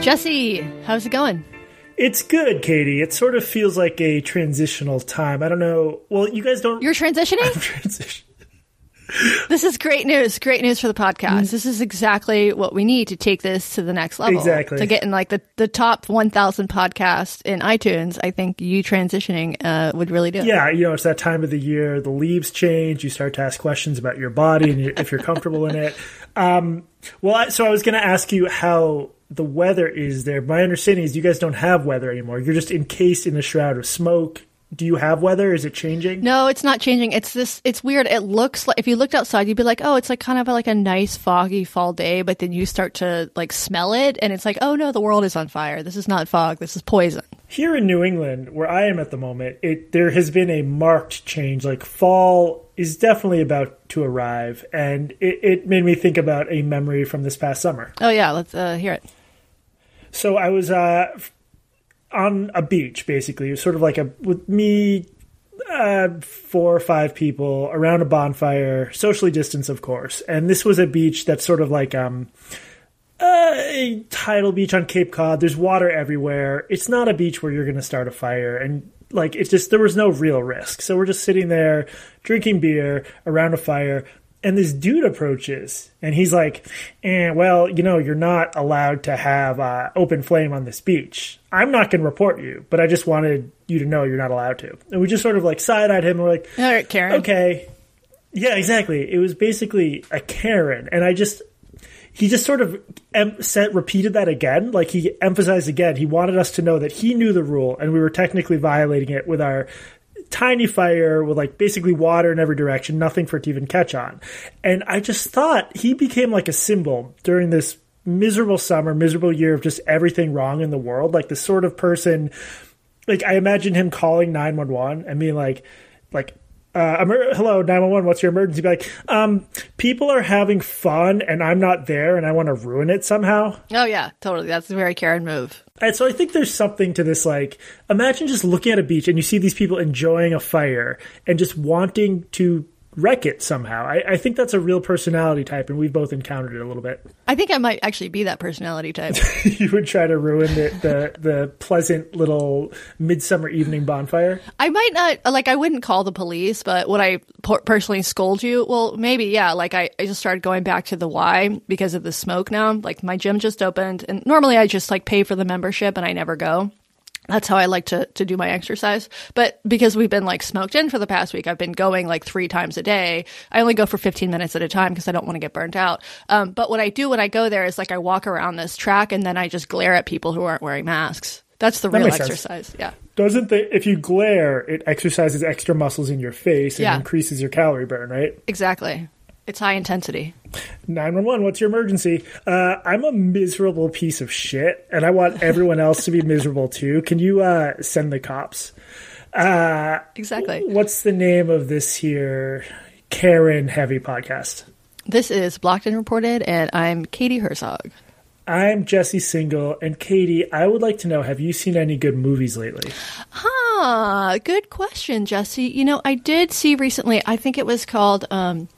Jesse, how's it going? It's good, Katie. It sort of feels like a transitional time. I don't know. Well, you guys don't. You're transitioning? transition. This is great news. Great news for the podcast. Mm. This is exactly what we need to take this to the next level. Exactly. To get in like the, the top 1,000 podcasts in iTunes, I think you transitioning uh, would really do it. Yeah, you know, it's that time of the year. The leaves change. You start to ask questions about your body and you, if you're comfortable in it. Um, well, I, so I was going to ask you how the weather is there. My understanding is you guys don't have weather anymore. You're just encased in a shroud of smoke. Do you have weather? Is it changing? No, it's not changing. It's this. It's weird. It looks like if you looked outside, you'd be like, "Oh, it's like kind of like a nice foggy fall day." But then you start to like smell it, and it's like, "Oh no, the world is on fire. This is not fog. This is poison." Here in New England, where I am at the moment, it there has been a marked change. Like fall is definitely about to arrive, and it, it made me think about a memory from this past summer. Oh yeah, let's uh, hear it. So I was uh, on a beach, basically, it was sort of like a with me, uh, four or five people around a bonfire, socially distanced, of course. And this was a beach that's sort of like um, a tidal beach on Cape Cod. There's water everywhere. It's not a beach where you're going to start a fire, and like it's just there was no real risk. So we're just sitting there drinking beer around a fire. And this dude approaches, and he's like, eh, "Well, you know, you're not allowed to have uh, open flame on this beach. I'm not going to report you, but I just wanted you to know you're not allowed to." And we just sort of like side eyed him. And we're like, All right, Karen. okay, yeah, exactly. It was basically a Karen, and I just he just sort of em- said, repeated that again. Like he emphasized again. He wanted us to know that he knew the rule, and we were technically violating it with our tiny fire with like basically water in every direction, nothing for it to even catch on. And I just thought he became like a symbol during this miserable summer, miserable year of just everything wrong in the world. Like the sort of person, like I imagine him calling 911 and being like, like, uh, emer- hello, 911, what's your emergency? Be like, um, people are having fun and I'm not there and I want to ruin it somehow. Oh yeah, totally. That's a very Karen move. And so I think there's something to this. Like, imagine just looking at a beach and you see these people enjoying a fire and just wanting to wreck it somehow. I, I think that's a real personality type, and we've both encountered it a little bit. I think I might actually be that personality type. you would try to ruin the, the, the pleasant little midsummer evening bonfire. I might not like. I wouldn't call the police, but would I per- personally scold you? Well, maybe. Yeah. Like I, I just started going back to the Y because of the smoke now. Like my gym just opened, and normally I just like pay for the membership and I never go. That's how I like to, to do my exercise. But because we've been like smoked in for the past week, I've been going like three times a day. I only go for 15 minutes at a time because I don't want to get burnt out. Um, but what I do when I go there is like I walk around this track and then I just glare at people who aren't wearing masks. That's the real makes sense. exercise. Yeah. Doesn't the if you glare, it exercises extra muscles in your face and Yeah. increases your calorie burn, right? Exactly. It's high intensity. 911, what's your emergency? Uh, I'm a miserable piece of shit, and I want everyone else to be miserable too. Can you uh, send the cops? Uh, Exactly. what's the name of this here Karen heavy podcast? This is Blocked and Reported, and I'm Katie Herzog. I'm Jesse Singal, and Katie, I would like to know have you seen any good movies lately? Huh, good question, Jesse. You know, I did see recently, I think it was called um,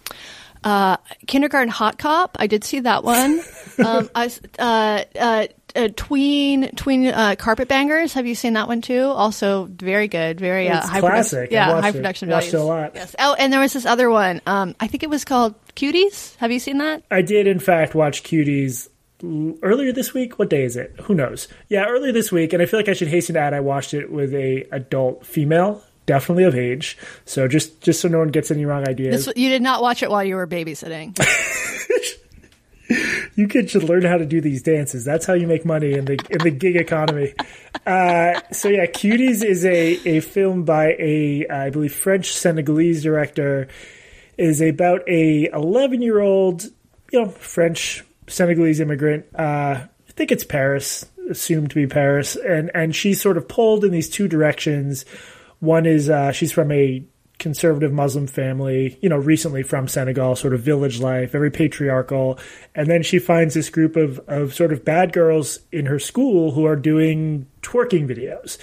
uh, Kindergarten Hot Cop. I did see that one. um, I, uh, uh, uh, tween tween uh, carpetbangers. Have you seen that one too? Also very good, very uh, high classic. Production, yeah, high it. production Watched it values. a lot. Yes. Oh, and there was this other one. Um, I think it was called Cuties. Have you seen that? I did, in fact, watch Cuties earlier this week. What day is it? Who knows? Yeah, earlier this week, and I feel like I should hasten to add I watched it with a adult female, definitely of age. So just just so no one gets any wrong ideas, This, you did not watch it while you were babysitting. you kids should learn how to do these dances. That's how you make money in the in the gig economy. Uh, so yeah, Cuties is a a film by a I believe French Senegalese director. It is about a 11 year old, you know, French Senegalese immigrant. Uh, I think it's Paris, assumed to be Paris, and and she's sort of pulled in these two directions. One is uh, she's from a conservative Muslim family, you know, recently from Senegal, sort of village life, very patriarchal. And then she finds this group of, of sort of bad girls in her school who are doing twerking videos.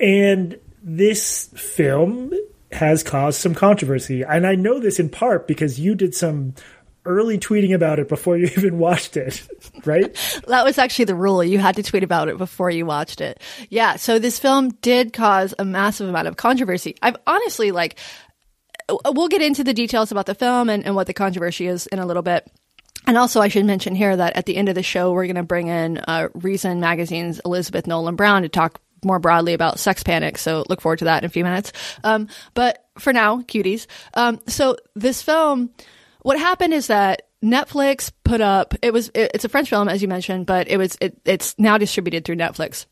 And this film has caused some controversy. And I know this in part because you did some early tweeting about it before you even watched it, right? that was actually the rule. You had to tweet about it before you watched it. Yeah. So this film did cause a massive amount of controversy. I've honestly like, we'll get into the details about the film and, and what the controversy is in a little bit. And also, I should mention here that at the end of the show, we're going to bring in uh, Reason Magazine's Elizabeth Nolan Brown to talk more broadly about sex panic. So look forward to that in a few minutes. Um, but for now, cuties. Um, so this film, what happened is that Netflix put up, it was, it, it's a French film, as you mentioned, but it was, it, it's now distributed through Netflix.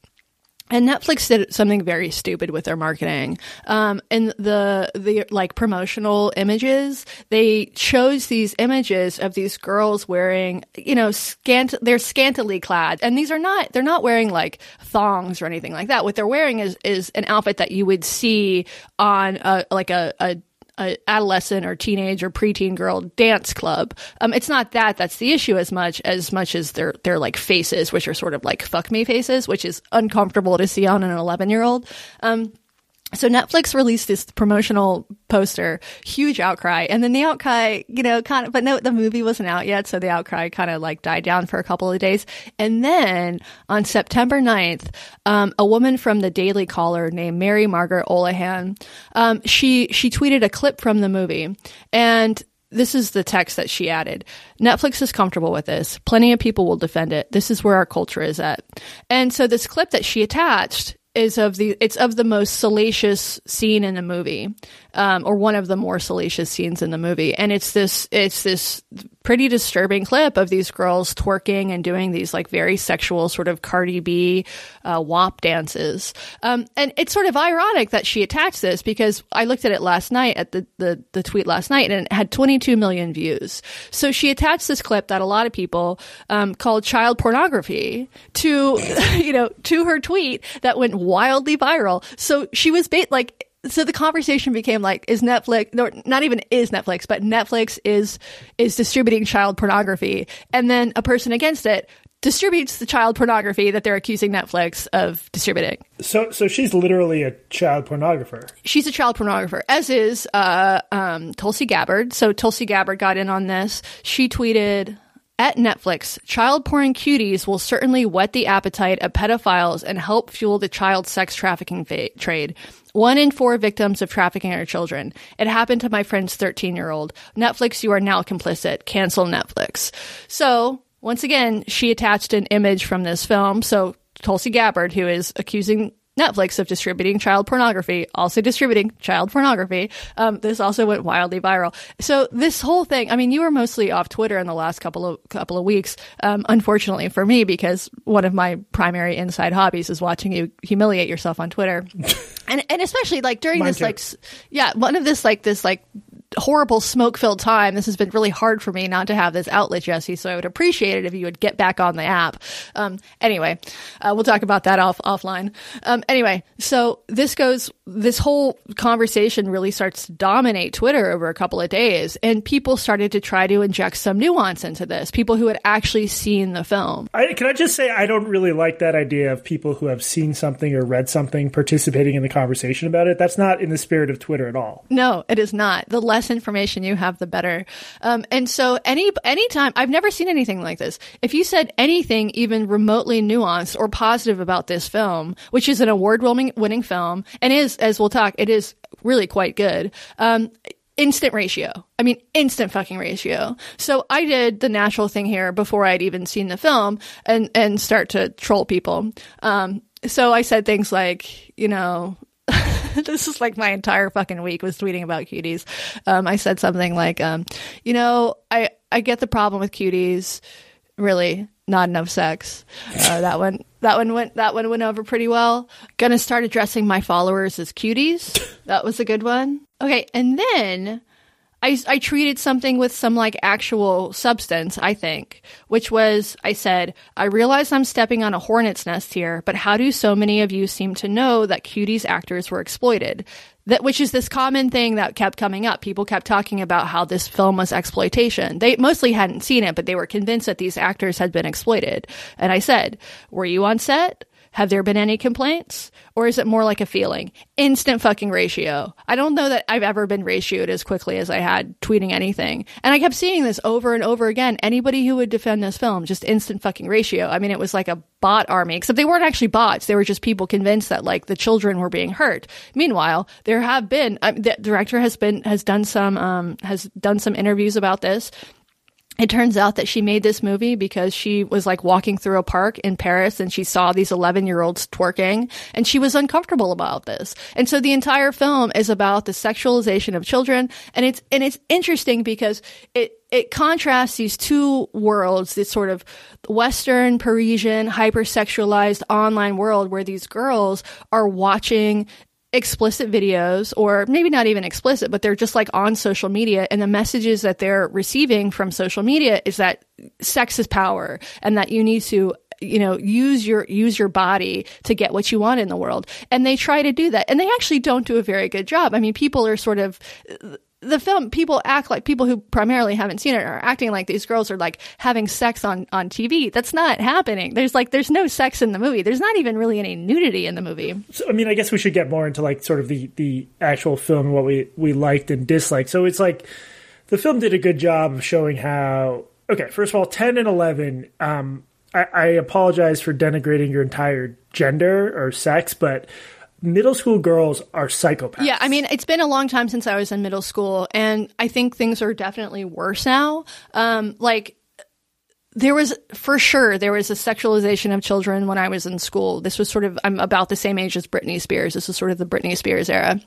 And Netflix did something very stupid with their marketing. Um, and the, the like promotional images, they chose these images of these girls wearing, you know, scant, they're scantily clad. And these are not, they're not wearing like thongs or anything like that. What they're wearing is, is an outfit that you would see on a, like a, a a adolescent or teenage or preteen girl dance club. Um, it's not that that's the issue as much as much as their their like faces, which are sort of like fuck me faces, which is uncomfortable to see on an eleven year old. Um, so Netflix released this promotional poster, huge outcry, and then the outcry, you know, kind of, but no, the movie wasn't out yet, so the outcry kind of like died down for a couple of days. And then on September 9th, um, a woman from the Daily Caller named Mary Margaret Olohan, um, she, she tweeted a clip from the movie and this is the text that she added. Netflix is comfortable with this. Plenty of people will defend it. This is where our culture is at. And so this clip that she attached is of the it's of the most salacious scene in the movie um, or one of the more salacious scenes in the movie. And it's this it's this pretty disturbing clip of these girls twerking and doing these like very sexual sort of Cardi B uh, WAP dances. Um, and it's sort of ironic that she attached this because I looked at it last night at the, the, the tweet last night and it had 22 million views. So she attached this clip that a lot of people um, called child pornography to, you know, to her tweet that went wildly viral. So she was ba- like, so the conversation became like, is Netflix, no, not even is Netflix, but Netflix is, is distributing child pornography. And then a person against it distributes the child pornography that they're accusing Netflix of distributing. So, so she's literally a child pornographer. She's a child pornographer, as is uh, um, Tulsi Gabbard. So Tulsi Gabbard got in on this. She tweeted, at Netflix, child porn cuties will certainly whet the appetite of pedophiles and help fuel the child sex trafficking fa- trade. One in four victims of trafficking are children. It happened to my friend's 13 year old. Netflix, you are now complicit. Cancel Netflix. So, once again, she attached an image from this film. So, Tulsi Gabbard, who is accusing Netflix of distributing child pornography, also distributing child pornography. Um, this also went wildly viral. So this whole thing, I mean, you were mostly off Twitter in the last couple of couple of weeks. Um, unfortunately for me, because one of my primary inside hobbies is watching you humiliate yourself on Twitter, and and especially like during Mine this too. like yeah one of this like this like horrible smoke filled time. This has been really hard for me not to have this outlet, Jesse. So I would appreciate it if you would get back on the app. Um, anyway, uh, we'll talk about that off offline. Um, anyway, so this goes, this whole conversation really starts to dominate Twitter over a couple of days, and people started to try to inject some nuance into this. People who had actually seen the film. I, can I just say I don't really like that idea of people who have seen something or read something participating in the conversation about it. That's not in the spirit of Twitter at all. No, it is not. The less information you have, the better. Um, and so any anytime I've never seen anything like this. If you said anything even remotely nuanced or positive about this film, which is an award winning winning film and is, as we'll talk, it is really quite good. Um, instant ratio. I mean, instant fucking ratio. So I did the natural thing here before I'd even seen the film and, and start to troll people. Um, so I said things like, you know, this is like my entire fucking week was tweeting about cuties. Um, I said something like, um, you know, I, I get the problem with cuties. Really, not enough sex. Uh, that one, that one went, that one went over pretty well. Gonna start addressing my followers as cuties. That was a good one. Okay, and then I, I treated something with some like actual substance, I think, which was I said, I realize I'm stepping on a hornet's nest here, but how do so many of you seem to know that cuties actors were exploited? That, which is this common thing that kept coming up. People kept talking about how this film was exploitation. They mostly hadn't seen it, but they were convinced that these actors had been exploited. And I said, were you on set? Have there been any complaints? Or is it more like a feeling? Instant fucking ratio. I don't know that I've ever been ratioed as quickly as I had tweeting anything. And I kept seeing this over and over again. Anybody who would defend this film, just instant fucking ratio. I mean, it was like a bot army, except they weren't actually bots. They were just people convinced that like the children were being hurt. Meanwhile, there have been, uh, the director has been, has done some, um, has done some interviews about this it turns out that she made this movie because she was like walking through a park in Paris and she saw these 11 year olds twerking and she was uncomfortable about this. And so the entire film is about the sexualization of children. And it's, and it's interesting because it, it contrasts these two worlds, this sort of Western, Parisian, hypersexualized online world where these girls are watching explicit videos or maybe not even explicit, but they're just like on social media. And the messages that they're receiving from social media is that sex is power and that you need to you know use your use your body to get what you want in the world and they try to do that and they actually don't do a very good job i mean people are sort of the film people act like people who primarily haven't seen it are acting like these girls are like having sex on on TV. That's not happening. There's like there's no sex in the movie. There's not even really any nudity in the movie. So I mean, I guess we should get more into like sort of the the actual film what we we liked and disliked. So it's like the film did a good job of showing how okay, first of all, 10 and 11 um I, I apologize for denigrating your entire gender or sex, but middle school girls are psychopaths. Yeah, I mean, it's been a long time since I was in middle school, and I think things are definitely worse now. Um, like, there was for sure there was a sexualization of children when I was in school. This was sort of I'm about the same age as Britney Spears. This was sort of the Britney Spears era.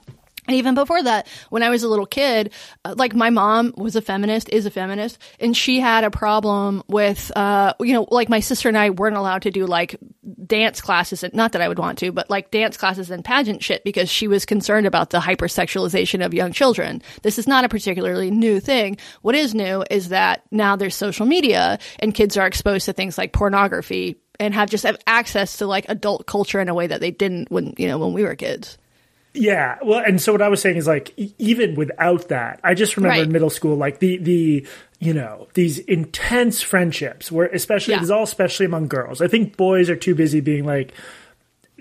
And even before that, when I was a little kid, uh, like my mom was a feminist, is a feminist, and she had a problem with, uh, you know, like my sister and I weren't allowed to do like dance classes, and not that I would want to, but like dance classes and pageant shit because she was concerned about the hypersexualization of young children. This is not a particularly new thing. What is new is that now there's social media and kids are exposed to things like pornography and have just have access to like adult culture in a way that they didn't when, you know, when we were kids. Yeah, well, and so what I was saying is like even without that, I just remember right. in middle school like the the you know these intense friendships where especially yeah. it's all especially among girls. I think boys are too busy being like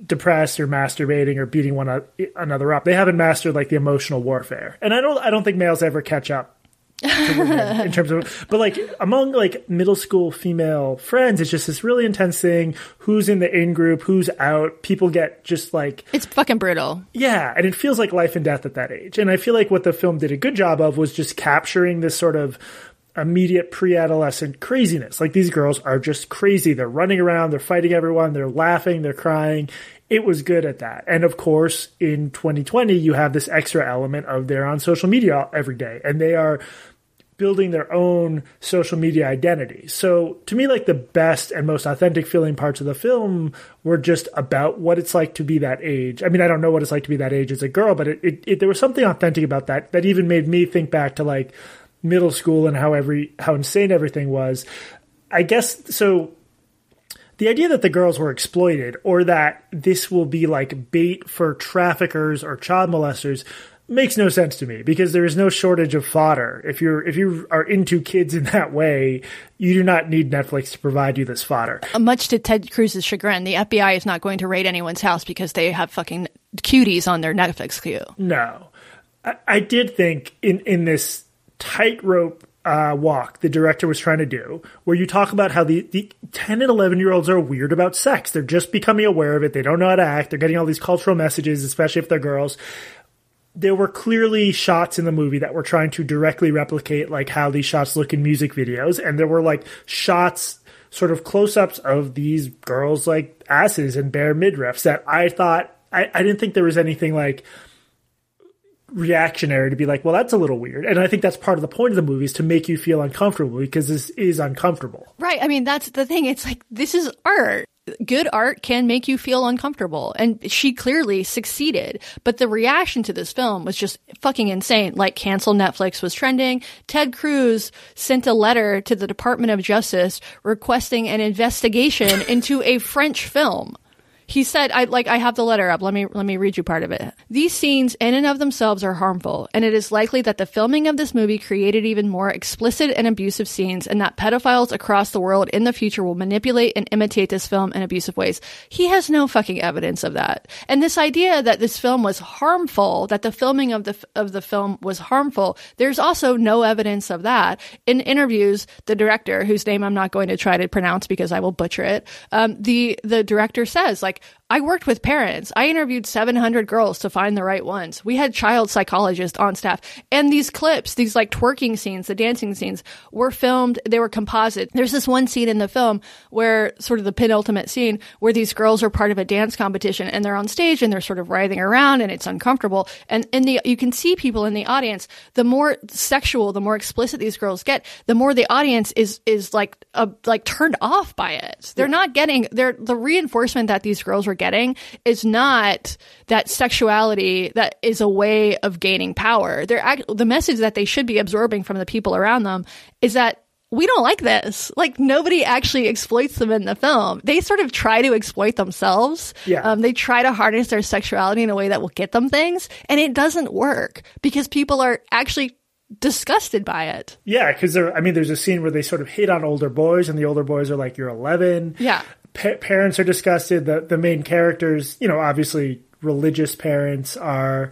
depressed or masturbating or beating one another up. They haven't mastered like the emotional warfare, and I don't I don't think males ever catch up in terms of but like among like middle school female friends it's just this really intense thing. Who's in the in group? Who's out? People get just like it's fucking brutal. Yeah and it feels like life and death at that age. And i feel like what the film did a good job of was just capturing this sort of immediate pre-adolescent craziness. Like these girls are just crazy. They're running around. They're fighting everyone. They're laughing. They're crying. It was good at that. And of course, in 2020, you have this extra element of they're on social media every day. And they are building their own social media identity. So to me, like the best and most authentic feeling parts of the film were just about what it's like to be that age. I mean, I don't know what it's like to be that age as a girl, but it, it, it there was something authentic about that that even made me think back to like middle school and how every how insane everything was. I guess so the idea that the girls were exploited or that this will be like bait for traffickers or child molesters makes no sense to me because there is no shortage of fodder. If you're if you are into kids in that way, you do not need Netflix to provide you this fodder. Uh, much to Ted Cruz's chagrin, the FBI is not going to raid anyone's house because they have fucking cuties on their Netflix queue. No, I, I did think in in this tightrope uh, walk the director was trying to do, where you talk about how the, the 10 and 11 year olds are weird about sex. They're just becoming aware of it. They don't know how to act. They're getting all these cultural messages, especially if they're girls. There were clearly shots in the movie that were trying to directly replicate like how these shots look in music videos. And there were like shots, sort of close ups of these girls like asses and bare midriffs that I thought, I, I didn't think there was anything like, reactionary to be like, well, that's a little weird. And I think that's part of the point of the movie is to make you feel uncomfortable because this is uncomfortable. Right. I mean, that's the thing. It's like, this is art. Good art can make you feel uncomfortable. And she clearly succeeded. But the reaction to this film was just fucking insane. Like, cancel Netflix was trending. Ted Cruz sent a letter to the Department of Justice requesting an investigation into a French film he said, "I like I have the letter up. Let me let me read you part of it. These scenes, in and of themselves, are harmful, and it is likely that the filming of this movie created even more explicit and abusive scenes, and that pedophiles across the world in the future will manipulate and imitate this film in abusive ways." He has no fucking evidence of that, and this idea that this film was harmful, that the filming of the of the film was harmful, there's also no evidence of that. In interviews, the director, whose name I'm not going to try to pronounce because I will butcher it, um, the the director says like like I worked with parents. I interviewed 700 girls to find the right ones. We had child psychologists on staff. And these clips, these like twerking scenes, the dancing scenes were filmed. They were composite. There's this one scene in the film where sort of the penultimate scene where these girls are part of a dance competition and they're on stage and they're sort of writhing around and it's uncomfortable. And in the, you can see people in the audience, the more sexual, the more explicit these girls get, the more the audience is, is like, uh, like turned off by it. They're not getting, they're, the reinforcement that these girls were getting is not that sexuality that is a way of gaining power. They're act- the message that they should be absorbing from the people around them is that we don't like this. Like nobody actually exploits them in the film. They sort of try to exploit themselves. Yeah. Um, they try to harness their sexuality in a way that will get them things, and it doesn't work because people are actually disgusted by it. Yeah, because I mean, there's a scene where they sort of hit on older boys, and the older boys are like, "You're 11." Yeah pa- parents are disgusted. The the main characters, you know, obviously religious parents are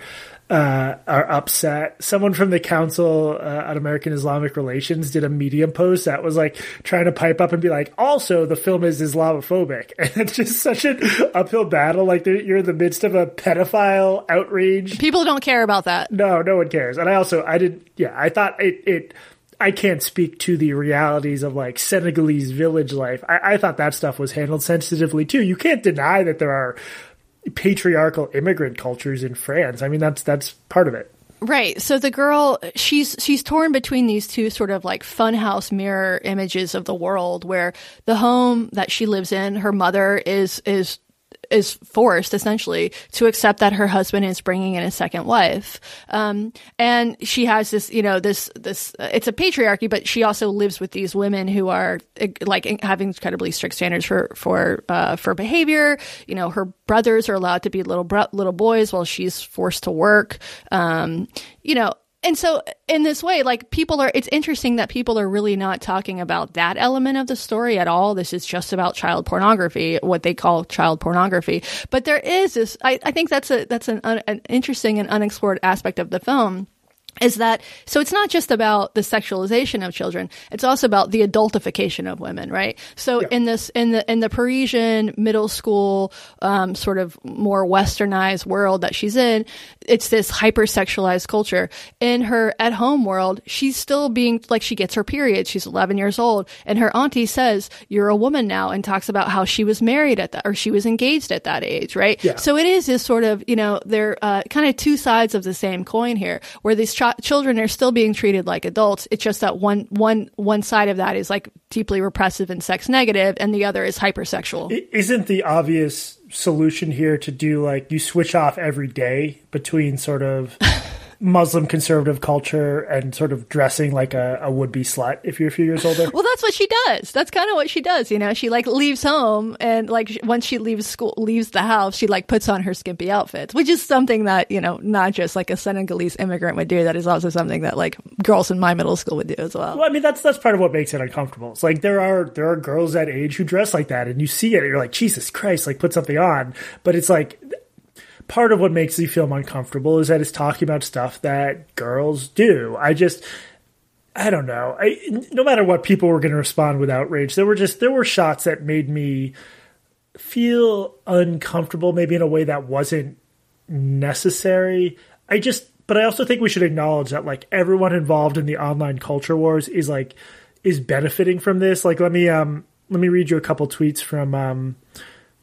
uh, are upset. Someone from the Council uh, on American Islamic Relations did a Medium post that was like trying to pipe up and be like, also the film is Islamophobic, and it's just such an uphill battle. Like you're in the midst of a pedophile outrage. People don't care about that. No, no one cares. And I also I did yeah I thought it it I can't speak to the realities of like Senegalese village life. I, I thought that stuff was handled sensitively too. You can't deny that there are patriarchal immigrant cultures in France. I mean, that's that's part of it. Right. So the girl, she's she's torn between these two sort of like funhouse mirror images of the world, where the home that she lives in, her mother is is is forced essentially to accept that her husband is bringing in a second wife. Um, and she has this, you know, this, this, uh, it's a patriarchy, but she also lives with these women who are uh, like having incredibly strict standards for, for, uh, for behavior. You know, her brothers are allowed to be little, bro- little boys while she's forced to work. Um, you know, and so in this way like people are it's interesting that people are really not talking about that element of the story at all. This is just about child pornography what they call child pornography. But there is this i, I think that's a that's an, an interesting and unexplored aspect of the film is that so it's not just about the sexualization of children it's also about the adultification of women right so yeah. in this in the in the parisian middle school um, sort of more westernized world that she's in it's this hypersexualized culture in her at home world she's still being like she gets her period she's 11 years old and her auntie says you're a woman now and talks about how she was married at that or she was engaged at that age right yeah. so it is this sort of you know they're uh, kind of two sides of the same coin here where these ch- children are still being treated like adults. It's just that one one one side of that is like deeply repressive and sex negative and the other is hypersexual. Isn't the obvious solution here to do like you switch off every day between sort of Muslim conservative culture and sort of dressing like a, a would be slut if you're a few years older. Well, that's what she does. That's kind of what she does. You know, she like leaves home and like once she leaves school, leaves the house, she like puts on her skimpy outfits, which is something that, you know, not just like a Senegalese immigrant would do. That is also something that like girls in my middle school would do as well. Well, I mean, that's, that's part of what makes it uncomfortable. It's like there are, there are girls that age who dress like that and you see it and you're like, Jesus Christ, like put something on. But it's like, part of what makes the film uncomfortable is that it's talking about stuff that girls do. I just, I don't know. I, no matter what people were going to respond with outrage, there were just there were shots that made me feel uncomfortable, maybe in a way that wasn't necessary. I just, but I also think we should acknowledge that like everyone involved in the online culture wars is like is benefiting from this. Like, let me um let me read you a couple tweets from um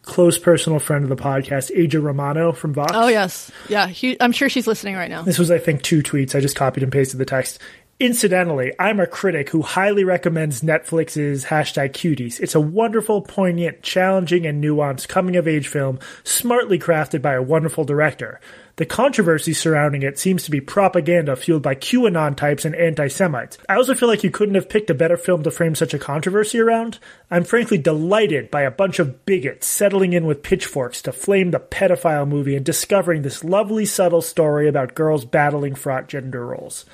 close personal friend of the podcast, Aja Romano from Vox. Oh yes, yeah. He, I'm sure she's listening right now. This was, I think, two tweets. I just copied and pasted the text. Incidentally, I'm a critic who highly recommends Netflix's hashtag cuties. It's a wonderful, poignant, challenging, and nuanced coming of age film, smartly crafted by a wonderful director. The controversy surrounding it seems to be propaganda fueled by QAnon types and anti Semites. I also feel like you couldn't have picked a better film to frame such a controversy around. I'm frankly delighted by a bunch of bigots settling in with pitchforks to flame the pedophile movie and discovering this lovely, subtle story about girls battling fraught gender roles.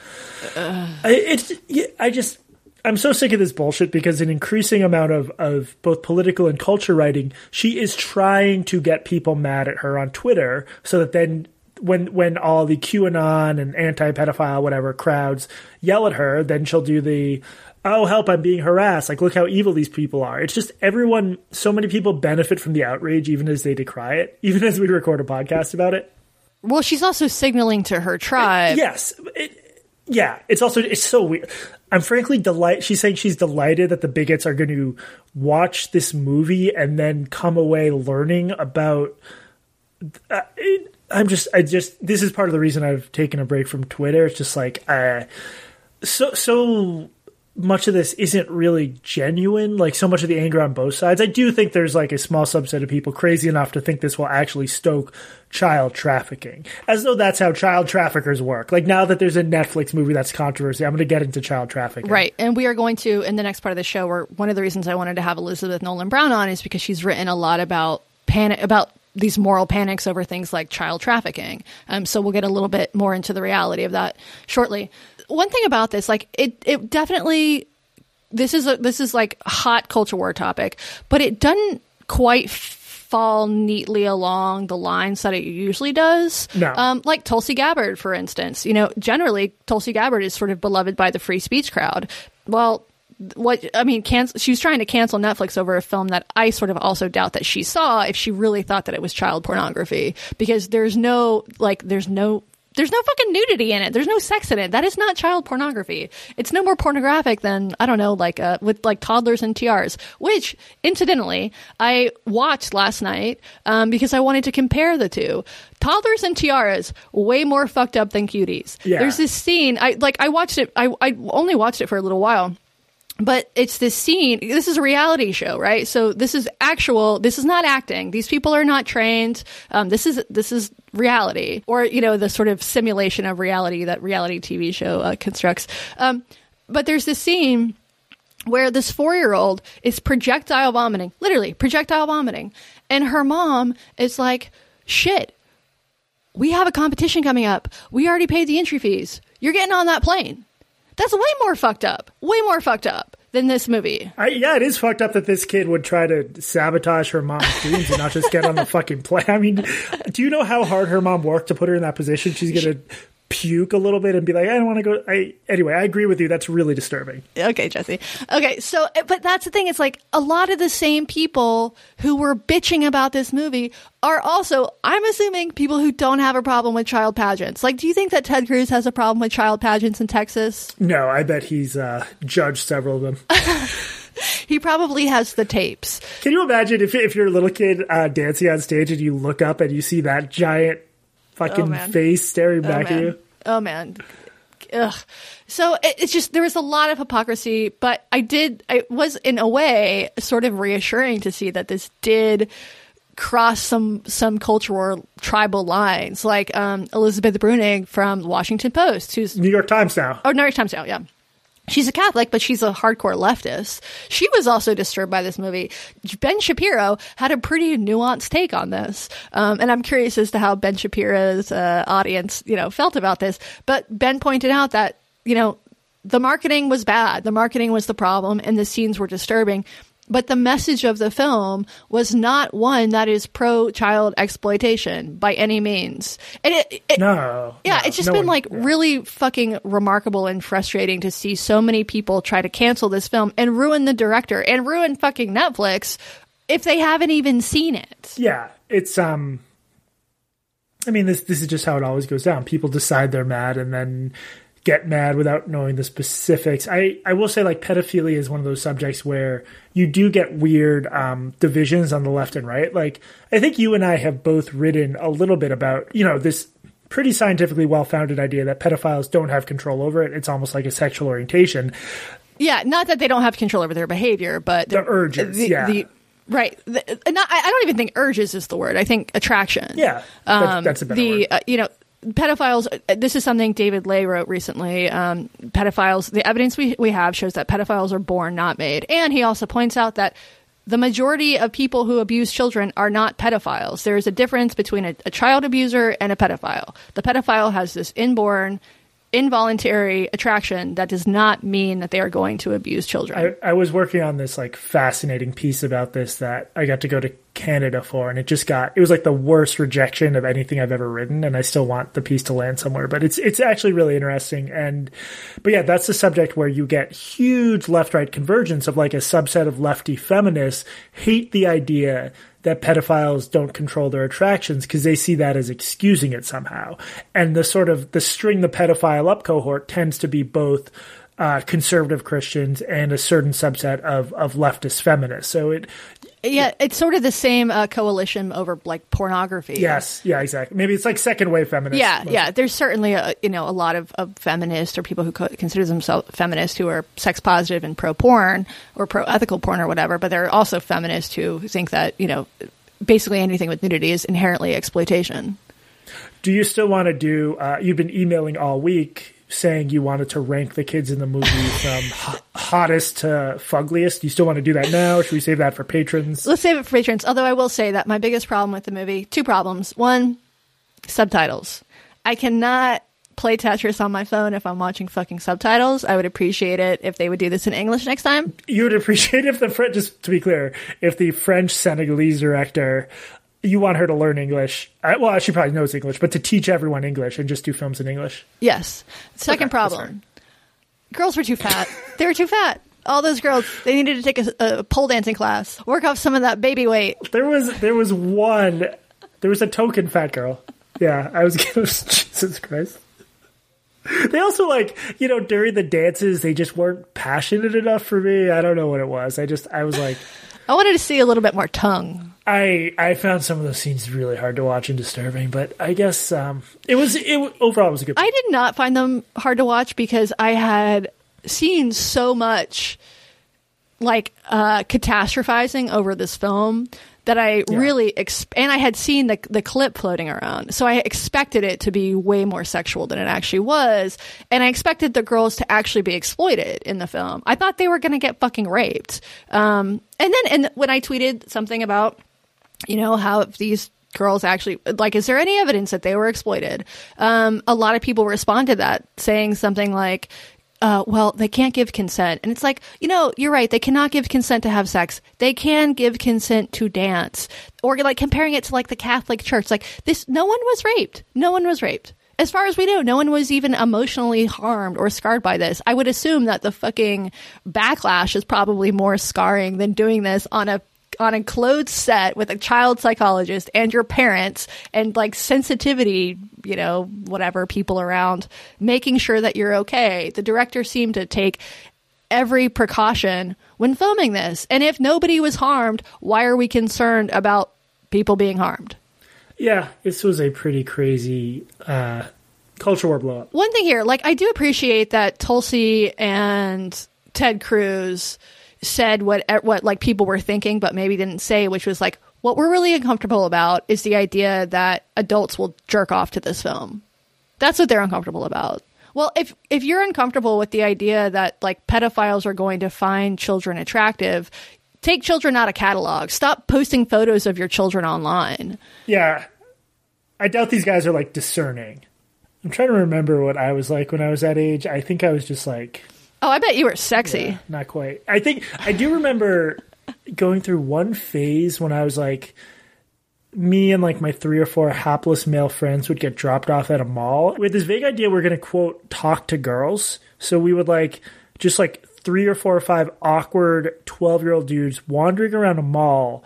Uh. I, it's, I just. I'm so sick of this bullshit because an increasing amount of, of both political and culture writing, she is trying to get people mad at her on Twitter so that then when when all the QAnon and anti pedophile whatever crowds yell at her, then she'll do the oh help I'm being harassed like look how evil these people are. It's just everyone so many people benefit from the outrage even as they decry it, even as we record a podcast about it. Well, she's also signaling to her tribe. Yes. It, yeah, it's also it's so weird. I'm frankly delight. She's saying she's delighted that the bigots are going to watch this movie and then come away learning about. Uh, it, I'm just, I just, this is part of the reason I've taken a break from Twitter. It's just like, uh, so, so much of this isn't really genuine. Like so much of the anger on both sides. I do think there's like a small subset of people crazy enough to think this will actually stoke child trafficking, as though that's how child traffickers work. Like now that there's a Netflix movie that's controversy, I'm going to get into child trafficking. Right, and we are going to in the next part of the show. Where one of the reasons I wanted to have Elizabeth Nolan Brown on is because she's written a lot about panic about these moral panics over things like child trafficking. Um, so we'll get a little bit more into the reality of that shortly. One thing about this, like it, it definitely, this is a, this is like hot culture war topic, but it doesn't quite fall neatly along the lines that it usually does. No. Um, like Tulsi Gabbard, for instance. You know, generally Tulsi Gabbard is sort of beloved by the free speech crowd. Well, what I mean, cancel, she was trying to cancel Netflix over a film that I sort of also doubt that she saw if she really thought that it was child pornography because there's no like there's no there's no fucking nudity in it. There's no sex in it. That is not child pornography. It's no more pornographic than I don't know, like uh, with like toddlers and tiaras. Which, incidentally, I watched last night um, because I wanted to compare the two. Toddlers and tiaras way more fucked up than cuties. Yeah. There's this scene. I like. I watched it. I I only watched it for a little while but it's this scene this is a reality show right? So this is actual this is not acting. These people are not trained. Um, this is this is reality. Or you know the sort of simulation of reality that reality tv show uh, constructs. Um, but there's this scene where this four year old is projectile vomiting literally projectile vomiting. And her mom is like shit we have a competition coming up. We already paid the entry fees. You're getting on that plane that's way more fucked up. Way more fucked up than this movie. I, yeah, it is fucked up that this kid would try to sabotage her mom's dreams and not just get on the fucking plane. I mean, do you know how hard her mom worked to put her in that position? She's gonna puke a little bit and be like, I don't want to go. I anyway, I agree with you. That's really disturbing. Okay, Jesse. Okay, so but that's the thing. It's like a lot of the same people who were bitching about this movie are also, I'm assuming, people who don't have a problem with child pageants. Like, do you think that Ted Cruz has a problem with child pageants in Texas? No, I bet he's uh, judged several of them. he probably has the tapes. Can you imagine if if you're a little kid uh, dancing on stage and you look up and you see that giant fucking oh, face staring oh, back man. at you. Oh man. Ugh. So it, it's just there was a lot of hypocrisy, but I did. I was in a way sort of reassuring to see that this did cross some some cultural tribal lines, like um, Elizabeth Bruenig from the Washington Post, who's New York Times now. Oh, New York Times now, yeah she's a Catholic, but she's a hardcore leftist. She was also disturbed by this movie. Ben Shapiro had a pretty nuanced take on this, um, and I'm curious as to how Ben Shapiro's uh, audience, you know, felt about this. But Ben pointed out that you know the marketing was bad. The marketing was the problem, and the scenes were disturbing but the message of the film was not one that is pro child exploitation by any means. And it, it no, yeah, no, it's just no been one, like yeah. really fucking remarkable and frustrating to see so many people try to cancel this film and ruin the director and ruin fucking Netflix if they haven't even seen it. Yeah, it's um. I mean, this this is just how it always goes down. People decide they're mad, and then get mad without knowing the specifics. I, I will say like pedophilia is one of those subjects where you do get weird um, divisions on the left and right. Like I think you and I have both written a little bit about, you know, this pretty scientifically well founded idea that pedophiles don't have control over it. It's almost like a sexual orientation. Yeah, not that they don't have control over their behavior, but the urges. The, yeah. The, Right. The, not, I don't even think urges is the word. I think attraction. Yeah, that's, that's a better the word. uh, you know pedophiles uh, this is something David Ley wrote recently um, pedophiles the evidence we, we have shows that pedophiles are born not made. And he also points out that the majority of people who abuse children are not pedophiles. There is a difference between a, a child abuser and a pedophile. The pedophile has this inborn involuntary attraction that does not mean that they are going to abuse children I, I was working on this like fascinating piece about this that I got to go to Canada for, and it just got it was like the worst rejection of anything I've ever written, and I still want the piece to land somewhere. But it's it's actually really interesting, and but yeah, that's the subject where you get huge left right convergence of like a subset of lefty feminists hate the idea that pedophiles don't control their attractions because they see that as excusing it somehow. And the sort of the string the pedophile up cohort tends to be both uh, conservative Christians and a certain subset of, of leftist feminists. So it, yeah it's sort of the same uh, coalition over like pornography yes, yeah, exactly. Maybe it's like second wave feminists. Yeah, yeah. There's certainly a you know a lot of, of feminists or people who co- consider themselves feminists who are sex positive and pro porn or pro ethical porn or whatever. But there are also feminists who think that you know basically anything with nudity is inherently exploitation. Do you still want to do? Uh, you've been emailing all week saying you wanted to rank the kids in the movie from ho- hottest to fuggliest. You still want to do that now? Should we save that for patrons? Let's save it for patrons. Although I will say that my biggest problem with the movie, two problems. One, subtitles. I cannot play Tetris on my phone if I'm watching fucking subtitles. I would appreciate it if they would do this in English next time. You would appreciate if the French, just to be clear, if the French Senegalese director, you want her to learn English. Uh, well, she probably knows English, but to teach everyone English and just do films in English. Yes. Second Okay, problem. Girls were too fat. they were too fat. All those girls, they needed to take a, a pole dancing class, work off some of that baby weight. There was there was one, there was a token fat girl. Yeah, I was Jesus Christ. They also like you know during the dances they just weren't passionate enough for me. I don't know what it was. I just I was like I wanted to see a little bit more tongue. I I found some of those scenes really hard to watch and disturbing. But I guess um, it was it overall it was a good. I did not find them hard to watch because I had seen so much like uh, catastrophizing over this film that I really ex- and I had seen the the clip floating around, so I expected it to be way more sexual than it actually was, and I expected the girls to actually be exploited in the film. I thought they were going to get fucking raped. Um, and then and when I tweeted something about you know how these girls actually like is there any evidence that they were exploited um, a lot of people respond to that saying something like uh, well, they can't give consent. And it's like, you know, you're right. They cannot give consent to have sex. They can give consent to dance. Or like comparing it to like the Catholic Church. Like this, no one was raped. No one was raped. As far as we know, no one was even emotionally harmed or scarred by this. I would assume that the fucking backlash is probably more scarring than doing this on a on a closed set with a child psychologist and your parents and like sensitivity, you know, whatever people around, making sure that you're okay. The director seemed to take every precaution when filming this. And if nobody was harmed, why are we concerned about people being harmed? Yeah, this was a pretty crazy uh, culture war blow up. One thing here, like I do appreciate that Tulsi and Ted Cruz said what what like people were thinking but maybe didn't say which was like what we're really uncomfortable about is the idea that adults will jerk off to this film that's what they're uncomfortable about well if if you're uncomfortable with the idea that like pedophiles are going to find children attractive take children out of catalog. stop posting photos of your children online Yeah, I doubt these guys are like discerning. I'm trying to remember what I was like when I was that age. I think I was just like oh i bet you were sexy not quite. I think I do remember going through one phase when I was like me and like my three or four hapless male friends would get dropped off at a mall with this vague idea we're going to quote talk to girls. So we would like just like three or four or five awkward 12 year old dudes wandering around a mall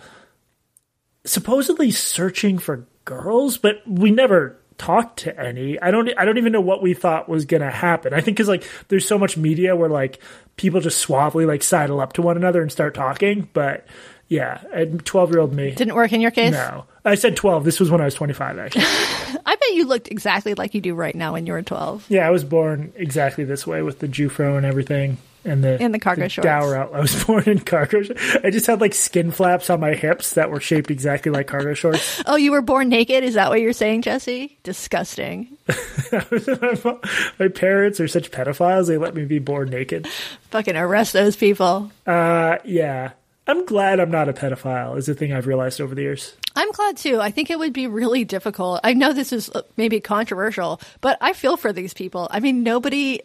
supposedly searching for girls, but we never talked to any. I don't I don't even know what we thought was going to happen. I think cuz like there's so much media where like people just suavely like sidle up to one another and start talking, but yeah, 12-year-old me. didn't work in your case No. I said 12. This was when I was 25 actually. i bet you looked exactly like you do right now when you were 12 yeah, I was born exactly this way with the Jufro and everything. And the In the cargo shorts. Dower out. I was born in cargo. Sh- I just had like skin flaps on my hips that were shaped exactly like cargo shorts. Oh, you were born naked? Is that what you're saying, Jesse? Disgusting. my parents are such pedophiles; they let me be born naked. Fucking arrest those people. Uh, yeah. I'm glad I'm not a pedophile. Is the thing I've realized over the years. I'm glad too. I think it would be really difficult. I know this is uh, maybe controversial, but I feel for these people. I mean, nobody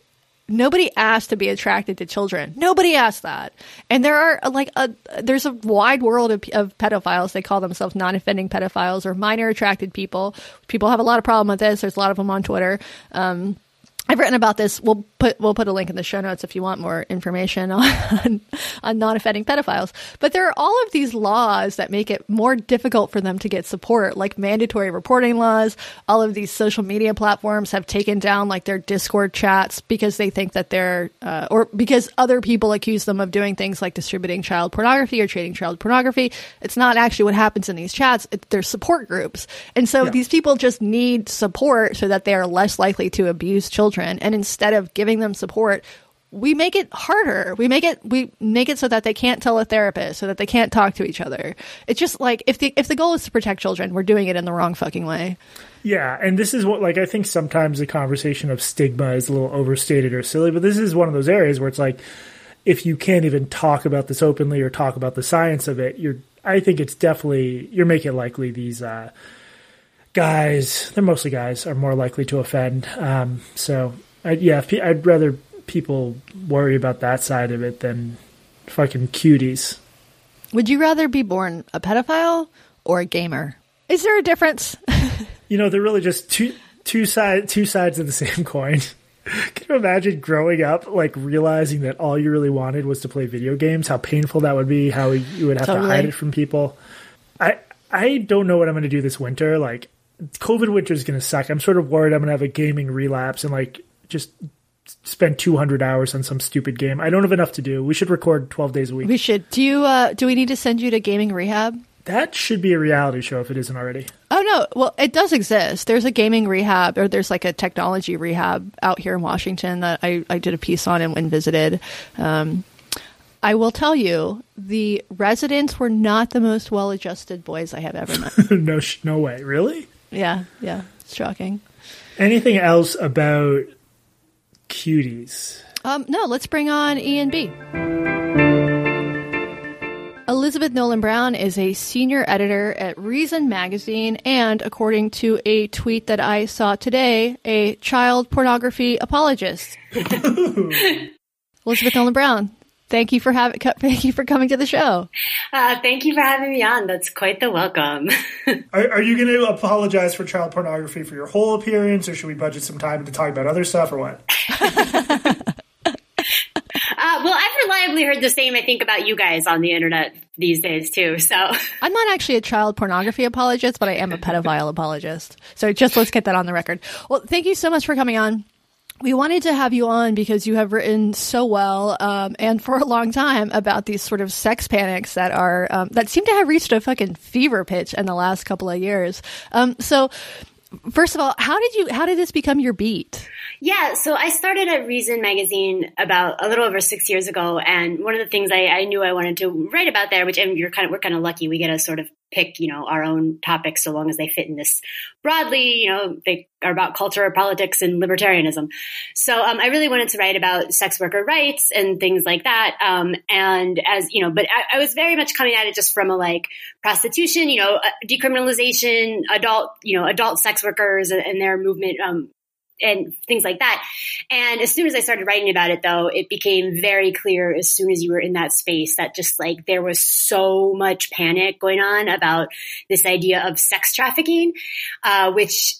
nobody asked to be attracted to children. Nobody asked that. And there are uh, like a there's a wide world of, of pedophiles. They call themselves non-offending pedophiles or minor attracted people. People have a lot of problem with this. There's a lot of them on Twitter. Um, I've written about this. We'll put we'll put a link in the show notes if you want more information on on non-offending pedophiles. But there are all of these laws that make it more difficult for them to get support, like mandatory reporting laws. All of these social media platforms have taken down like their Discord chats because they think that they're uh, or because other people accuse them of doing things like distributing child pornography or trading child pornography. It's not actually what happens in these chats. They're support groups, and so Yeah. these people just need support so that they are less likely to abuse children. And instead of giving them support, we make it harder. We make it we make it so that they can't tell a therapist, so that they can't talk to each other. It's just like if the if the goal is to protect children, we're doing it in the wrong fucking way. Yeah, and this is what like I think sometimes the conversation of stigma is a little overstated or silly, but this is one of those areas where it's like if you can't even talk about this openly or talk about the science of it, you're I think it's definitely you're making likely these uh, guys, they're mostly guys, are more likely to offend. Um, so I, yeah, I'd rather people worry about that side of it than fucking cuties. Would you rather be born a pedophile or a gamer? Is there a difference? You know, they're really just two two side two sides of the same coin. Can you imagine growing up like realizing that all you really wanted was to play video games? How painful that would be. How you would have to hide it from people. I I don't know what I'm going to do this winter. Like, COVID winter is going to suck. I'm sort of worried I'm going to have a gaming relapse and like just spend 200 hours on some stupid game. I don't have enough to do. We should record 12 days a week. we should. Do you uh do we need to send you to gaming rehab? that should be a reality show if it isn't already. Oh no, well it does exist. There's a gaming rehab or there's like a technology rehab out here in Washington that I, I did a piece on and, and visited. Um, I will tell you, the residents were not the most well adjusted boys I have ever met. no, sh- no way. Really? Yeah, yeah. It's shocking. Anything else about cuties? Um, no, let's bring on E and B. Elizabeth Nolan Brown is a senior editor at Reason Magazine and, according to a tweet that I saw today, a child pornography apologist. Elizabeth Nolan Brown, thank you for having thank you for coming to the show. Uh, thank you for having me on. That's quite the welcome. Are, are you going to apologize for child pornography for your whole appearance, or should we budget some time to talk about other stuff, or what? Uh, well, I've reliably heard the same, I think, about you guys on the internet these days, too. So, I'm not actually a child pornography apologist, but I am a pedophile apologist. So just let's get that on the record. Well, thank you so much for coming on. We wanted to have you on because you have written so well um, and for a long time about these sort of sex panics that are um, that seem to have reached a fucking fever pitch in the last couple of years. Um, so, first of all, how did you how did this become your beat? yeah, so I started at Reason magazine about a little over six years ago. And one of the things I, I knew I wanted to write about there, which and you're kind of, we're kind of lucky. We get a sort of pick, you know, our own topics so long as they fit in this broadly, you know, they are about culture, politics, and libertarianism. So um, I really wanted to write about sex worker rights and things like that. Um, and as you know, but I, I was very much coming at it just from a like prostitution, you know, uh, decriminalization, adult, you know, adult sex workers and, and their movement. Um, and things like that. And as soon as I started writing about it, though, it became very clear as soon as you were in that space that just like there was so much panic going on about this idea of sex trafficking, uh, which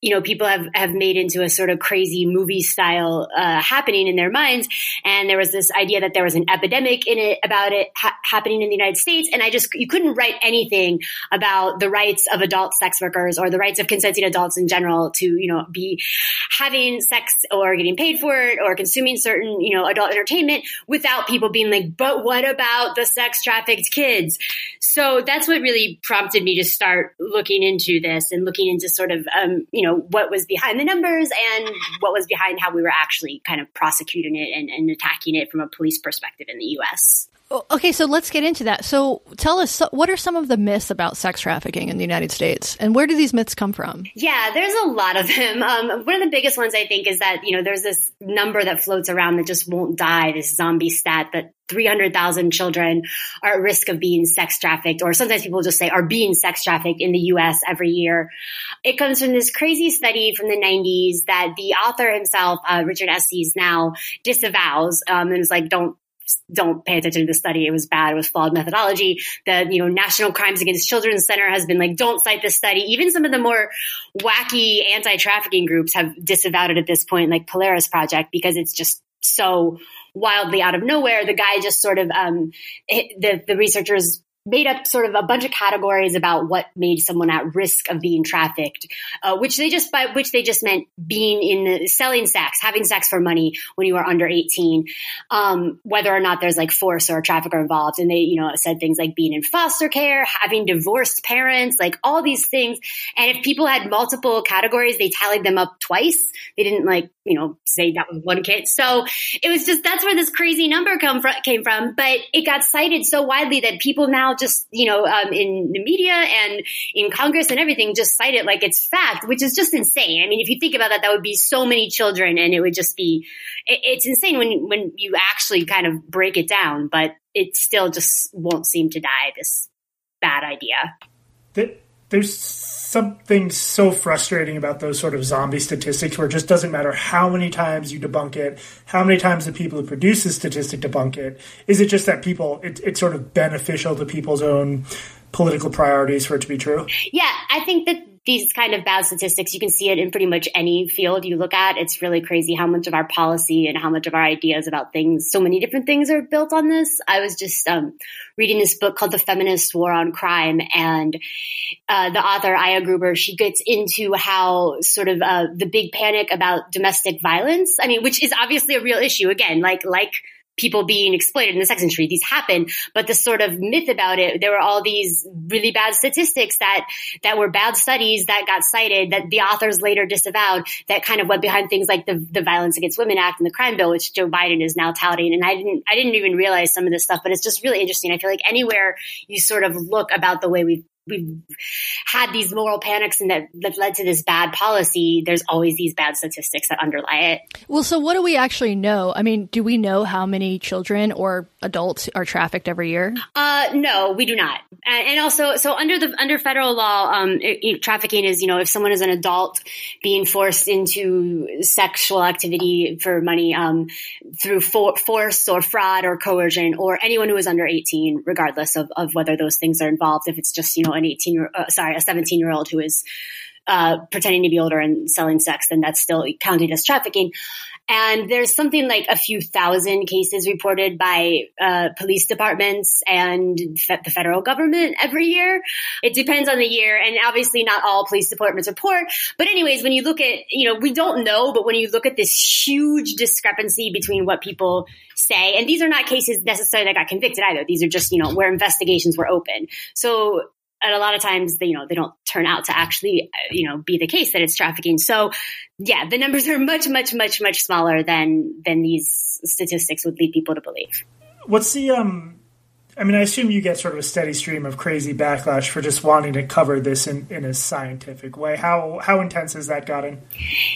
you know people have have made into a sort of crazy movie style uh, happening in their minds. And there was this idea that there was an epidemic in it about it ha- happening in the united states. And i just you couldn't write anything about the rights of adult sex workers or the rights of consenting adults in general to you know be having sex or getting paid for it or consuming certain you know adult entertainment without people being like but what about the sex trafficked kids? So that's what really prompted me to start looking into this and looking into sort of um, you know know, what was behind the numbers and what was behind how we were actually kind of prosecuting it and, and attacking it from a police perspective in the U.S. Okay, so let's get into that. So tell us, what are some of the myths about sex trafficking in the United States, and where do these myths come from? Yeah, there's a lot of them. Um, one of the biggest ones I think is that you know there's this number that floats around that just won't die. This zombie stat that 300,000 children are at risk of being sex trafficked, or sometimes people just say are being sex trafficked in the U.S. every year. It comes from this crazy study from the 90s that the author himself, uh, Richard Estes, now disavows um, and is like, don't don't pay attention to the study. It was bad. It was flawed methodology. The, you know, National Crimes Against Children Center has been like, don't cite this study. Even some of the more wacky anti-trafficking groups have disavowed it at this point, like Polaris Project, because it's just so wildly out of nowhere. The guy just sort of, um, the, the researchers made up sort of a bunch of categories about what made someone at risk of being trafficked, uh, which they just by which they just meant being in the, selling sex, having sex for money when you are under 18, um, whether or not there's like force or a trafficker involved. And they, you know, said things like being in foster care, having divorced parents, like all these things. And if people had multiple categories, they tallied them up twice. They didn't like, you know, say that was one kid. So it was just that's where this crazy number come from, came from. But it got cited so widely that people now just, you know, um, in the media and in Congress and everything just cite it like it's fact, which is just insane. I mean, if you think about that, that would be so many children and it would just be, it, it's insane when, when you actually kind of break it down, but it still just won't seem to die, this bad idea. There's something so frustrating about those sort of zombie statistics where it just doesn't matter how many times you debunk it, how many times the people who produce the statistic debunk it. Is it just that people, it, it's sort of beneficial to people's own political priorities for it to be true? Yeah, I think that these kind of bad statistics, you can see it in pretty much any field you look at. It's really crazy how much of our policy and how much of our ideas about things, so many different things are built on this. I was just um, reading this book called The Feminist War on Crime, and uh, the author, Aya Gruber, she gets into how sort of uh, the big panic about domestic violence, I mean, which is obviously a real issue. Again, like, like, people being exploited in the sex industry. These happen, but the sort of myth about it, there were all these really bad statistics that, that were bad studies that got cited that the authors later disavowed that kind of went behind things like the, the Violence Against Women Act and the crime bill, which Joe Biden is now touting. And I didn't, I didn't even realize some of this stuff, but it's just really interesting. I feel like anywhere you sort of look about the way we've we've had these moral panics and that, that led to this bad policy, there's always these bad statistics that underlie it. Well, so what do we actually know? I mean, do we know how many children or adults are trafficked every year? Uh, no, we do not. And, and also, so under the under federal law, um, it, trafficking is you know if someone is an adult being forced into sexual activity for money um, through for, force or fraud or coercion, or anyone who is under 18, regardless of, of whether those things are involved. If it's just you know an 18 year, uh, sorry, a 17 year old who is uh, pretending to be older and selling sex, then that's still counted as trafficking. And there's something like a few thousand cases reported by uh, police departments and fe- the federal government every year. It depends on the year, and obviously not all police departments report. But anyways, when you look at, you know, we don't know, but when you look at this huge discrepancy between what people say, and these are not cases necessarily that got convicted either. These are just, you know, where investigations were open. So and a lot of times they, you know they don't turn out to actually you know be the case that it's trafficking so yeah the numbers are much much much much smaller than than these statistics would lead people to believe what's the um I mean, I assume you get sort of a steady stream of crazy backlash for just wanting to cover this in, in a scientific way. How how intense has that gotten?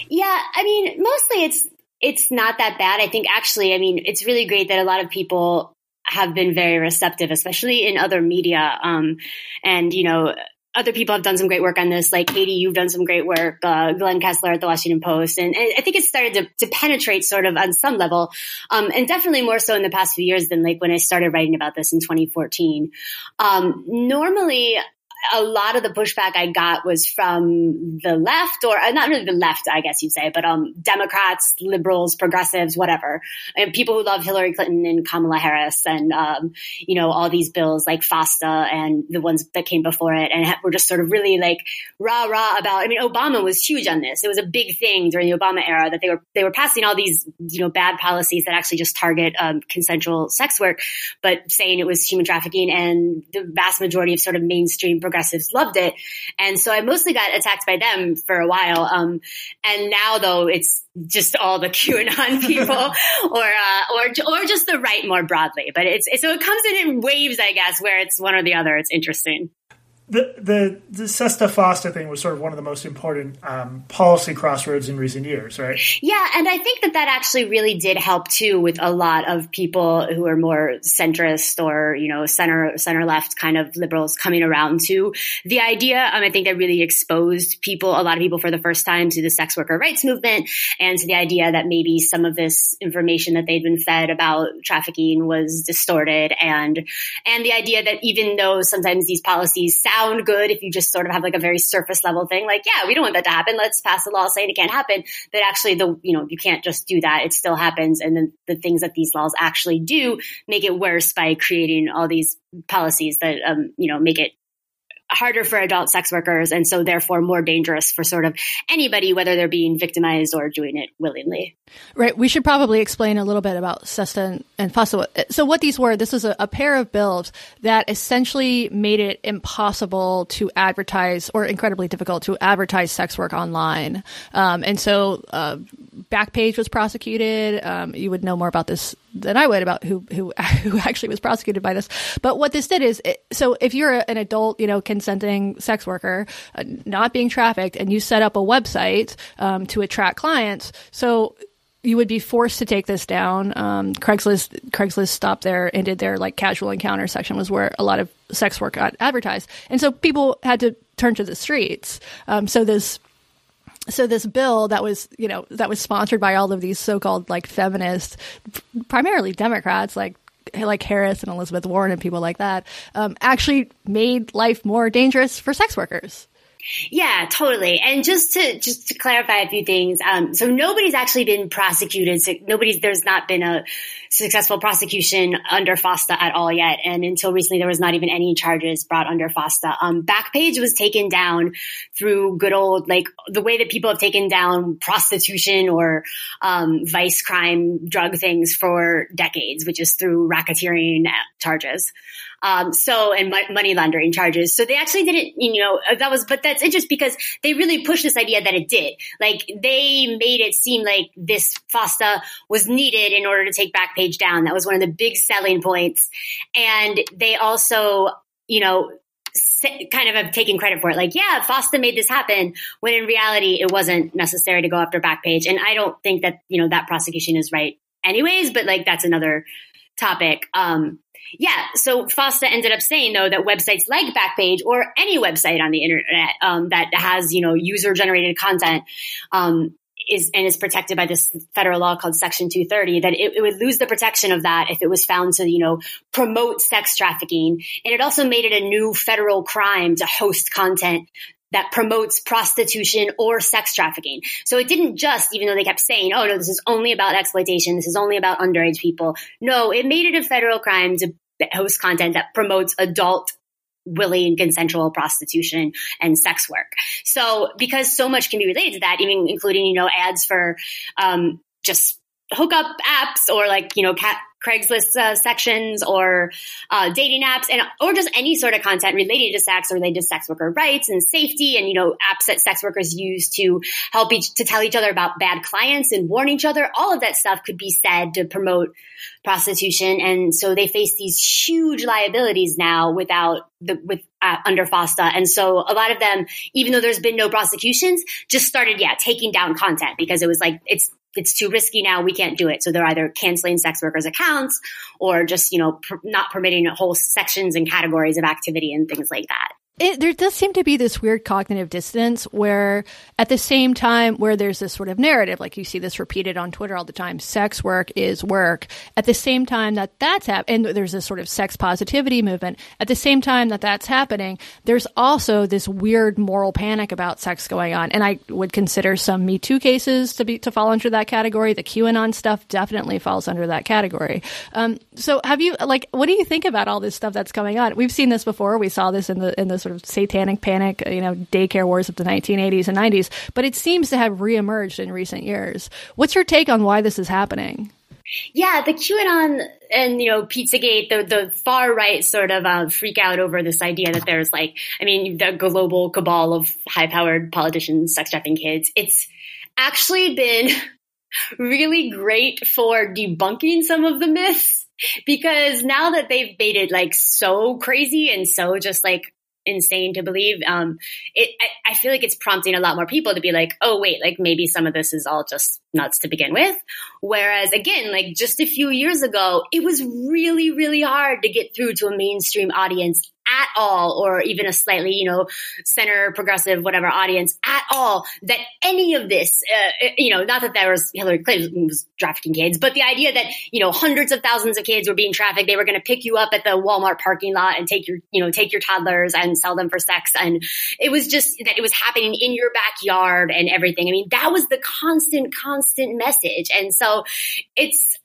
Yeah, I mean, mostly it's it's not that bad. I think actually, I mean, it's really great that a lot of people have been very receptive, especially in other media. Um, and, you know, other people have done some great work on this, like Katie, you've done some great work, uh, Glenn Kessler at the Washington Post. And, and, I think it's started to, to penetrate sort of on some level. Um, and definitely more so in the past few years than like when I started writing about this in 2014. Um, normally a lot of the pushback I got was from the left, or uh, not really the left, I guess you'd say, but um, Democrats, liberals, progressives, whatever, and people who love Hillary Clinton and Kamala Harris, and um, you know all these bills like FOSTA and the ones that came before it, and were just sort of really like rah rah about. I mean, Obama was huge on this. It was a big thing during the Obama era that they were they were passing all these you know bad policies that actually just target um, consensual sex work, but saying it was human trafficking, and the vast majority of sort of mainstream progressives loved it. And so I mostly got attacked by them for a while. Um, and now though it's just all the QAnon people or, uh, or, or just the right more broadly. But it's, so it comes in in waves, I guess, where it's one or the other. It's interesting the the the SESTA FOSTA thing was sort of one of the most important um, policy crossroads in recent years, right? Yeah, and I think that that actually really did help too with a lot of people who are more centrist or you know center center left kind of liberals coming around to the idea. Um, I think that really exposed people, a lot of people, for the first time to the sex worker rights movement and to the idea that maybe some of this information that they'd been fed about trafficking was distorted, and and the idea that even though sometimes these policies sound sound good if you just sort of have like a very surface level thing, like, yeah, we don't want that to happen. Let's pass a law saying it can't happen. But actually the, you know, you can't just do that. It still happens. And then the things that these laws actually do make it worse by creating all these policies that, um, you know, make it harder for adult sex workers and so therefore more dangerous for sort of anybody whether they're being victimized or doing it willingly. Right. We should probably explain a little bit about sesta and, and FOSTA. so what these were this was a, a, pair of bills that essentially made it impossible to advertise or incredibly difficult to advertise sex work online. Um, and so uh, backpage was prosecuted. Um, you would know more about this than I would about who who who actually was prosecuted by this. But what this did is, it, so if you're an adult, you know, consenting sex worker, uh, not being trafficked, and you set up a website um, to attract clients, so you would be forced to take this down. Um, Craigslist Craigslist stopped there and did their like casual encounter section was where a lot of sex work got advertised, and so people had to turn to the streets. Um, so this so this bill that was you know that was sponsored by all of these so-called like feminists primarily democrats like like harris and elizabeth warren and people like that um, actually made life more dangerous for sex workers yeah, totally. And just to just to clarify a few things, um, so nobody's actually been prosecuted. So nobody's there's not been a successful prosecution under FOSTA at all yet. And until recently, there was not even any charges brought under FOSTA. Um, Backpage was taken down through good old like the way that people have taken down prostitution or um, vice crime drug things for decades, which is through racketeering charges. Um, so, and money laundering charges. So they actually didn't, you know, that was, but that's interesting because they really pushed this idea that it did. Like they made it seem like this FOSTA was needed in order to take Backpage down. That was one of the big selling points. And they also, you know, kind of have taken credit for it. Like, yeah, FOSTA made this happen when in reality it wasn't necessary to go after Backpage. And I don't think that, you know, that prosecution is right anyways, but like that's another topic. Um, yeah, so FOSTA ended up saying though that websites like Backpage or any website on the internet um, that has you know user generated content um, is and is protected by this federal law called Section 230 that it, it, would lose the protection of that if it was found to you know promote sex trafficking, and it also made it a new federal crime to host content that promotes prostitution or sex trafficking. So it didn't just, even though they kept saying, oh no, this is only about exploitation, this is only about underage people. No, it made it a federal crime to host content that promotes adult willing consensual prostitution and sex work. So because so much can be related to that, even including, you know, ads for um, just hookup apps or like, you know, cat Craigslist uh, sections or uh, dating apps and or just any sort of content related to sex or related to sex worker rights and safety and you know apps that sex workers use to help each to tell each other about bad clients and warn each other. All of that stuff could be said to promote prostitution. And so they face these huge liabilities now without the with uh, under FOSTA. And so a lot of them even though there's been no prosecutions just started yeah taking down content because it was like it's it's too risky now. We can't do it. So they're either canceling sex workers accounts or just, you know, pr- not permitting whole sections and categories of activity and things like that it, there does seem to be this weird cognitive dissonance where at the same time where there's this sort of narrative like you see this repeated on twitter all the time sex work is work. At the same time that that's happening and there's this sort of sex positivity movement. At the same time that that's happening there's also this weird moral panic about sex going on. And i would consider some me too cases to be to fall under that category. The qanon stuff definitely falls under that category. Um, so have you like what do you think about all this stuff that's going on? We've seen this before. We saw this in the in the sort of satanic panic, you know, daycare wars of the 1980s and 90s, but it seems to have reemerged in recent years. What's your take on why this is happening? Yeah, the QAnon and you know Pizzagate, the the far right sort of uh, freak out over this idea that there's like, I mean, the global cabal of high powered politicians sex trafficking kids. It's actually been really great for debunking some of the myths because now that they've it like so crazy and so just like insane to believe. Um, it, I, I, feel like it's prompting a lot more people to be like, oh, wait, like maybe some of this is all just nuts to begin with. Whereas again, like just a few years ago, it was really, really hard to get through to a mainstream audience at all, or even a slightly, you know, center progressive, whatever audience at all, that any of this, uh, you know, not that there was Hillary Clinton was trafficking kids, but the idea that, you know, hundreds of thousands of kids were being trafficked, they were going to pick you up at the Walmart parking lot and take your, you know, take your toddlers and sell them for sex. And it was just that it was happening in your backyard and everything. I mean, that was the constant, constant message. And so it's,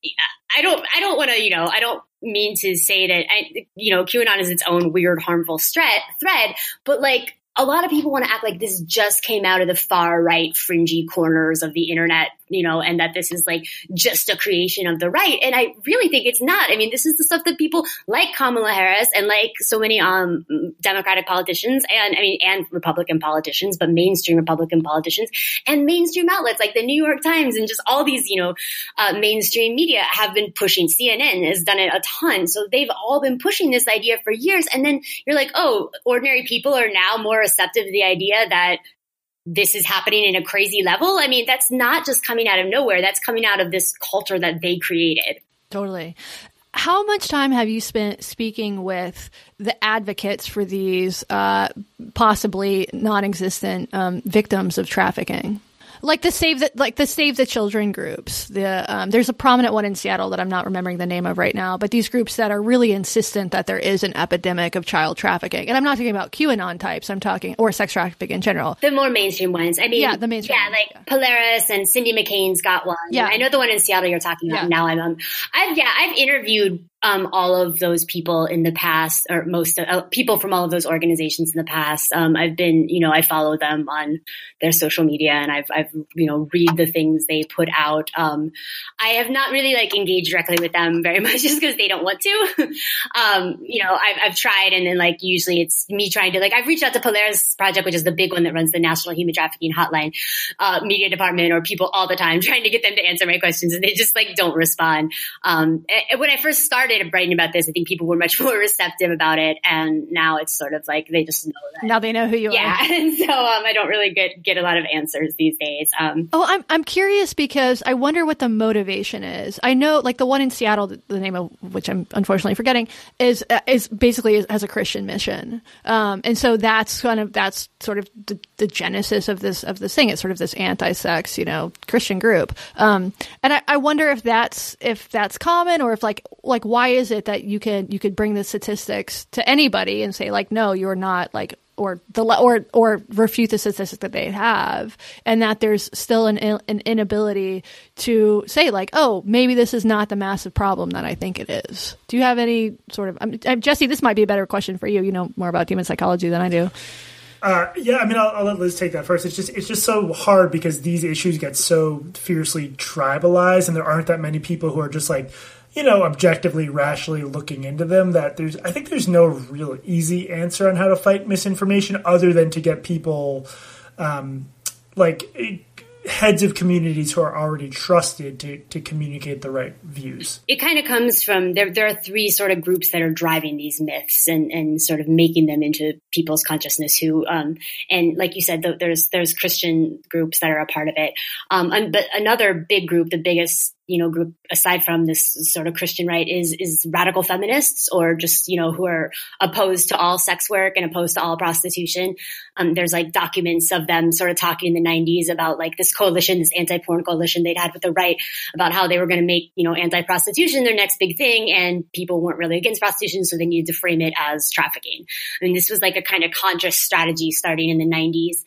I don't, I don't want to, you know, I don't mean to say that I, you know, QAnon is its own weird, harmful thread, thread, but like a lot of people want to act like this just came out of the far right fringy corners of the internet you know, and that this is like just a creation of the right. And I really think it's not. I mean, this is the stuff that people like Kamala Harris and like so many um Democratic politicians and I mean and Republican politicians, but mainstream Republican politicians and mainstream outlets like the New York Times and just all these, you know, uh, mainstream media have been pushing. CNN has done it a ton. So they've all been pushing this idea for years. And then you're like, oh, ordinary people are now more receptive to the idea that this is happening in a crazy level. I mean, that's not just coming out of nowhere. That's coming out of this culture that they created. Totally. How much time have you spent speaking with the advocates for these uh, possibly non-existent um, victims of trafficking? Like the save the like the save the children groups. The um, there's a prominent one in Seattle that I'm not remembering the name of right now, but these groups that are really insistent that there is an epidemic of child trafficking. And I'm not talking about QAnon types. I'm talking or sex trafficking in general. The more mainstream ones. I mean, yeah, the mainstream. Yeah, ones, like yeah. Polaris and Cindy McCain's got one. Yeah, I know the one in Seattle you're talking about. Yeah. Now I'm um, I've yeah I've interviewed um, all of those people in the past, or most uh, people from all of those organizations in the past. Um, I've been, you know, I follow them on their social media, and I've, I've, you know, read the things they put out. Um, I have not really like engaged directly with them very much, just because they don't want to. Um, you know, I've, I've tried, and then like usually it's me trying to like I've reached out to Polaris Project, which is the big one that runs the National Human Trafficking Hotline, uh, media department, or people all the time trying to get them to answer my questions, and they just like don't respond. Um, when I first started started writing about this, I think people were much more receptive about it, and now it's sort of like they just know that. Now they know who you yeah. are. Yeah, and so um, I don't really get get a lot of answers these days. Um, oh, I'm I'm curious because I wonder what the motivation is. I know, like the one in Seattle, the name of which I'm unfortunately forgetting, is uh, is basically has a Christian mission, um, and so that's kind of that's sort of the, the genesis of this of this thing. It's sort of this anti-sex, you know, Christian group, um, and I, I wonder if that's if that's common or if like like why is it that you can you could bring the statistics to anybody and say like no you're not like or the or or refute the statistics that they have, and that there's still an an inability to say like, oh, maybe this is not the massive problem that I think it is. Do you have any sort of um, Jesse? This might be a better question for you. You know more about human psychology than I do. Uh, yeah, I mean, I'll, I'll, let Liz take that first. It's just it's just so hard because these issues get so fiercely tribalized, and there aren't that many people who are just like you know, objectively, rationally looking into them, that there's, I think there's no real easy answer on how to fight misinformation other than to get people, um, like heads of communities who are already trusted to, to communicate the right views. It kind of comes from there. There are three sort of groups that are driving these myths and, and sort of making them into people's consciousness. Who um, and like you said, there's there's Christian groups that are a part of it. Um, and, but another big group, the biggest you know group aside from this sort of Christian right is is radical feminists or just you know who are opposed to all sex work and opposed to all prostitution. Um, there's like documents of them sort of talking in the 90s about like this coalition, this anti-porn coalition they'd had with the right about how they were going to make you know anti-prostitution their next big thing, and people weren't really against prostitution, so they needed to frame it as trafficking. I mean, this was like a kind of conscious strategy starting in the 90s.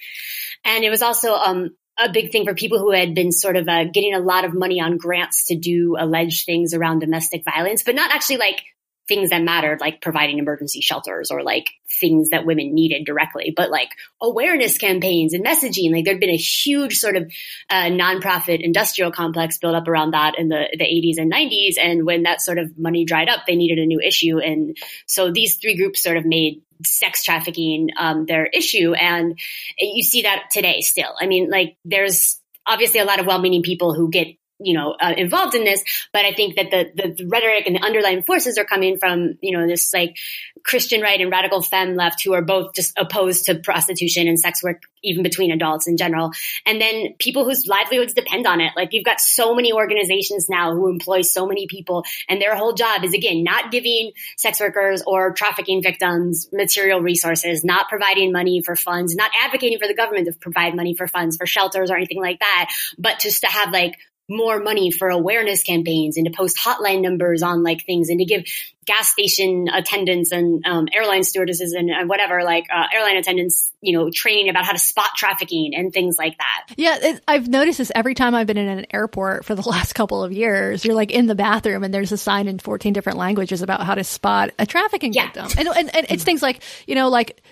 And it was also um, a big thing for people who had been sort of uh, getting a lot of money on grants to do alleged things around domestic violence, but not actually like things that mattered, like providing emergency shelters or like things that women needed directly, but like awareness campaigns and messaging. Like there'd been a huge sort of uh, nonprofit industrial complex built up around that in the, the 80s and 90s. And when that sort of money dried up, they needed a new issue. And so these three groups sort of made sex trafficking um, their issue. And you see that today still. I mean, like there's obviously a lot of well-meaning people who get you know uh, involved in this but i think that the, the rhetoric and the underlying forces are coming from you know this like christian right and radical femme left who are both just opposed to prostitution and sex work even between adults in general. And then people whose livelihoods depend on it. Like you've got so many organizations now who employ so many people and their whole job is again not giving sex workers or trafficking victims material resources not providing money for funds not advocating for the government to provide money for funds for shelters or anything like that but just to have like more money for awareness campaigns and to post hotline numbers on like things and to give gas station attendants and um, airline stewardesses and, and whatever like uh, airline attendants you know training about how to spot trafficking and things like that. Yeah it, i've noticed this every time i've been in an airport for the last couple of years. You're like in the bathroom and there's a sign in 14 different languages about how to spot a trafficking yeah. victim. And, and, and it's things like you know like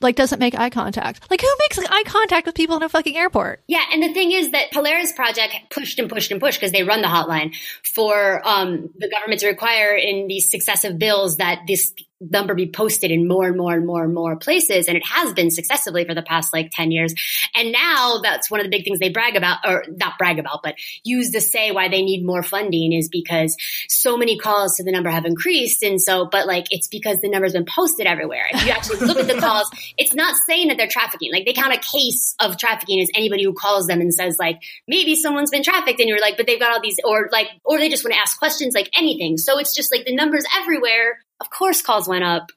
like doesn't make eye contact. Like who makes eye contact with people in a fucking airport? Yeah, and the thing is that Polaris Project pushed and pushed and pushed because they run the hotline for um, the government to require in these successive bills that this number be posted in more and more and more and more places. And it has been successively for the past like 10 years. And now that's one of the big things they brag about, or not brag about, but use to say why they need more funding is because so many calls to the number have increased. And so, but like, it's because the number's been posted everywhere. If you actually look at the calls, it's not saying that they're trafficking. Like they count a case of trafficking as anybody who calls them and says like, maybe someone's been trafficked and you're like, but they've got all these, or like, or they just want to ask questions like anything. So it's just like the numbers everywhere of course calls went up.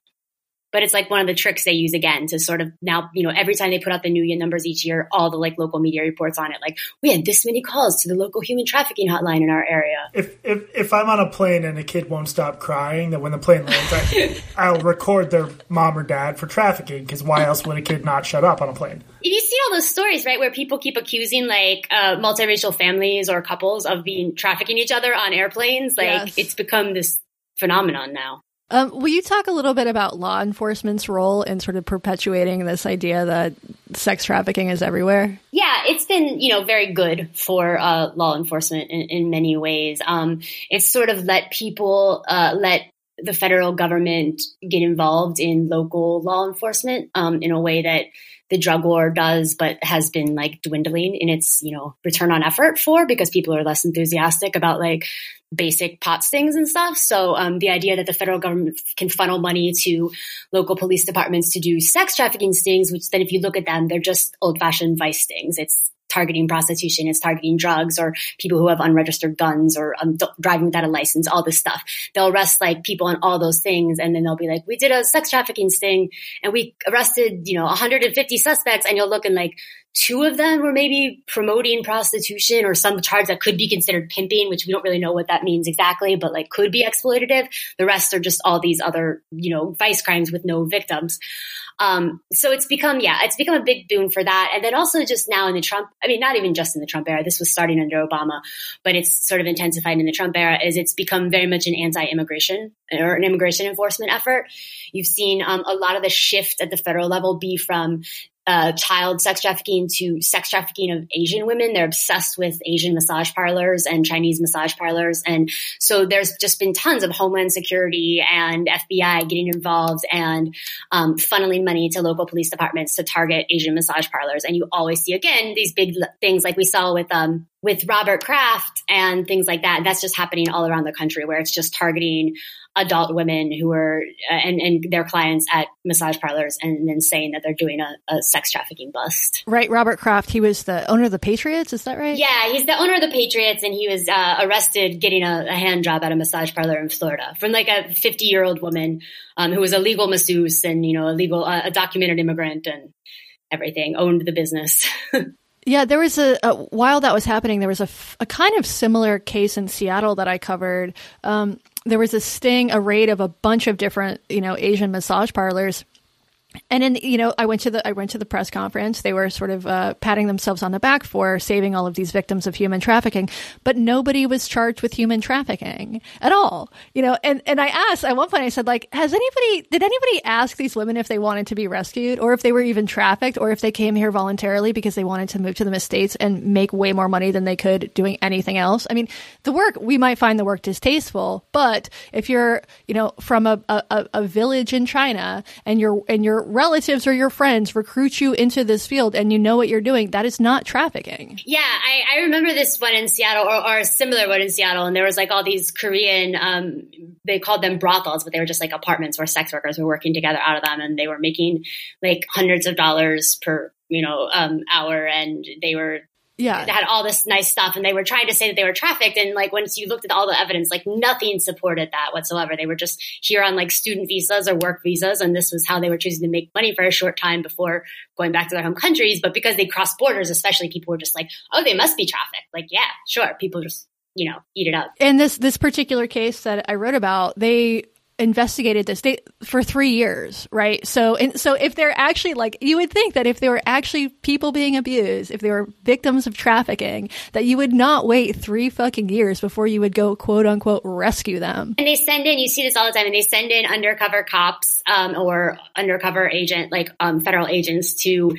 But it's like one of the tricks they use again to sort of now, you know, every time they put out the new year numbers each year, all the like local media reports on it. Like we had this many calls to the local human trafficking hotline in our area. If if, if I'm on a plane and a kid won't stop crying, that when the plane lands, I, I'll record their mom or dad for trafficking because why else would a kid not shut up on a plane? If You see all those stories, right, where people keep accusing like uh, multiracial families or couples of being trafficking each other on airplanes. Like yes. it's become this phenomenon now. Um, will you talk a little bit about law enforcement's role in sort of perpetuating this idea that sex trafficking is everywhere? Yeah, it's been you know very good for uh, law enforcement in, in many ways. Um, it's sort of let people uh, let the federal government get involved in local law enforcement um, in a way that the drug war does, but has been like dwindling in its, you know, return on effort for because people are less enthusiastic about like basic pot stings and stuff. So um, the idea that the federal government can funnel money to local police departments to do sex trafficking stings, which then if you look at them, they're just old fashioned vice stings. It's targeting prostitution, it's targeting drugs or people who have unregistered guns or um, driving without a license, all this stuff. They'll arrest like people on all those things. And then they'll be like, we did a sex trafficking sting and we arrested, you know, 150 suspects. And you'll look and like, two of them were maybe promoting prostitution or some charge that could be considered pimping, which we don't really know what that means exactly, but like could be exploitative. The rest are just all these other, you know, vice crimes with no victims. Um, so it's become, yeah, it's become a big boon for that. And then also just now in the Trump, I mean, not even just in the Trump era, this was starting under Obama, but it's sort of intensified in the Trump era is it's become very much an anti-immigration or an immigration enforcement effort. You've seen um, a lot of the shift at the federal level be from uh, child sex trafficking to sex trafficking of Asian women. They're obsessed with Asian massage parlors and Chinese massage parlors. And so there's just been tons of Homeland Security and FBI getting involved and um, funneling money to local police departments to target Asian massage parlors. And you always see again these big things like we saw with um, with Robert Kraft and things like that. That's just happening all around the country where it's just targeting adult women who are uh, and, and their clients at massage parlors and then saying that they're doing a, a, sex trafficking bust. Right. Robert Kraft, he was the owner of the Patriots. Is that right? Yeah, he's the owner of the Patriots and he was uh, arrested getting a, a, hand job at a massage parlor in Florida from like a 50 year old woman um, who was a legal masseuse and, you know, a legal, uh, a documented immigrant and everything, owned the business. Yeah, there was a, a, while that was happening. There was a, a kind of similar case in Seattle that I covered. Um, there was a sting, a raid of a bunch of different, you know, Asian massage parlors, and then you know I went to the I went to the press conference. They were sort of uh, patting themselves on the back for saving all of these victims of human trafficking, but nobody was charged with human trafficking at all. You know, and and I asked at one point I said like, has anybody did anybody ask these women if they wanted to be rescued or if they were even trafficked or if they came here voluntarily because they wanted to move to the states and make way more money than they could doing anything else? I mean, the work we might find the work distasteful, but if you're you know from a a, a village in China and you're and you're relatives or your friends recruit you into this field and you know what you're doing, that is not trafficking. Yeah, I, I remember this one in Seattle or, or, a similar one in Seattle, and there was like all these Korean, um, they called them brothels, but they were just like apartments where sex workers were working together out of them, and they were making like hundreds of dollars per you know um, hour, and they were yeah. had all this nice stuff and they were trying to say that they were trafficked and like once you looked at all the evidence like nothing supported that whatsoever. They were just here on like student visas or work visas and this was how they were choosing to make money for a short time before going back to their home countries but because they crossed borders especially people were just like oh they must be trafficked. Like yeah sure people just you know eat it up. In this this particular case that i wrote about they investigated this they, for three years, right? So, and so if they're actually like, you would think that if there were actually people being abused, if they were victims of trafficking, that you would not wait three fucking years before you would go quote unquote rescue them. And they send in, you see this all the time, and they send in undercover cops um, or undercover agent, like um, federal agents, to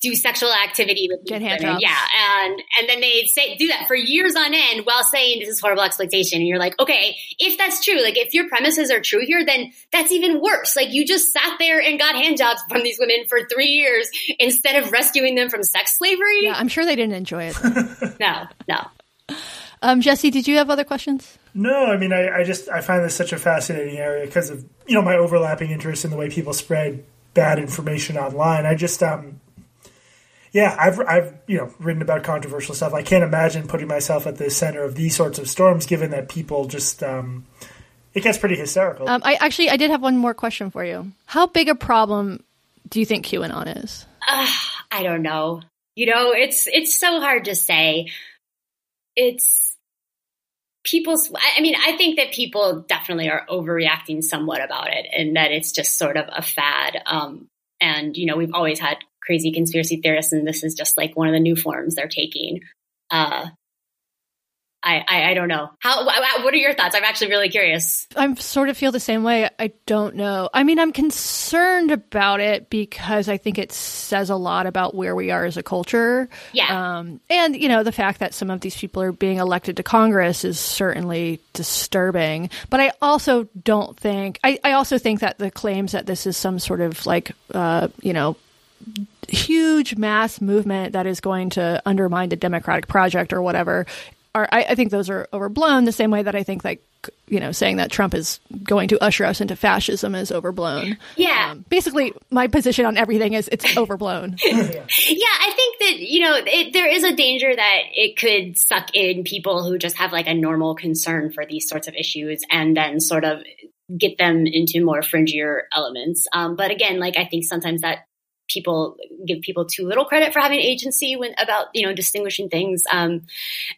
do sexual activity with get hand jobs. Yeah, and and then they say do that for years on end while saying this is horrible exploitation. And you're like, okay, if that's true, like if your premises are true here, then that's even worse. Like you just sat there and got hand jobs from these women for three years instead of rescuing them from sex slavery. Yeah, I'm sure they didn't enjoy it. no, no. Um, Jesse, did you have other questions? No, I mean, I, I just I find this such a fascinating area because of you know my overlapping interest in the way people spread bad information online. I just um yeah, I've I've you know written about controversial stuff. I can't imagine putting myself at the center of these sorts of storms, given that people just um, it gets pretty hysterical. Um, I actually I did have one more question for you. How big a problem do you think QAnon is? Uh, I don't know. You know, it's it's so hard to say. It's people's. I mean, I think that people definitely are overreacting somewhat about it, and that it's just sort of a fad. Um, and you know, we've always had crazy conspiracy theorists, and this is just like one of the new forms they're taking. Uh, I, I, I don't know. How? What are your thoughts? I'm actually really curious. I sort of feel the same way. I don't know. I mean, I'm concerned about it because I think it says a lot about where we are as a culture. Yeah. Um, and you know, the fact that some of these people are being elected to Congress is certainly disturbing. But I also don't think. I, I also think that the claims that this is some sort of like, uh, you know, huge mass movement that is going to undermine the democratic project or whatever are I, I, think those are overblown the same way that I think like you know saying that Trump is going to usher us into fascism is overblown. Yeah. Um, basically my position on everything is it's overblown. yeah, I think that you know it, there is a danger that it could suck in people who just have like a normal concern for these sorts of issues and then sort of get them into more fringier elements. Um, but again, like I think sometimes that people give people too little credit for having agency when about you know distinguishing things. Um,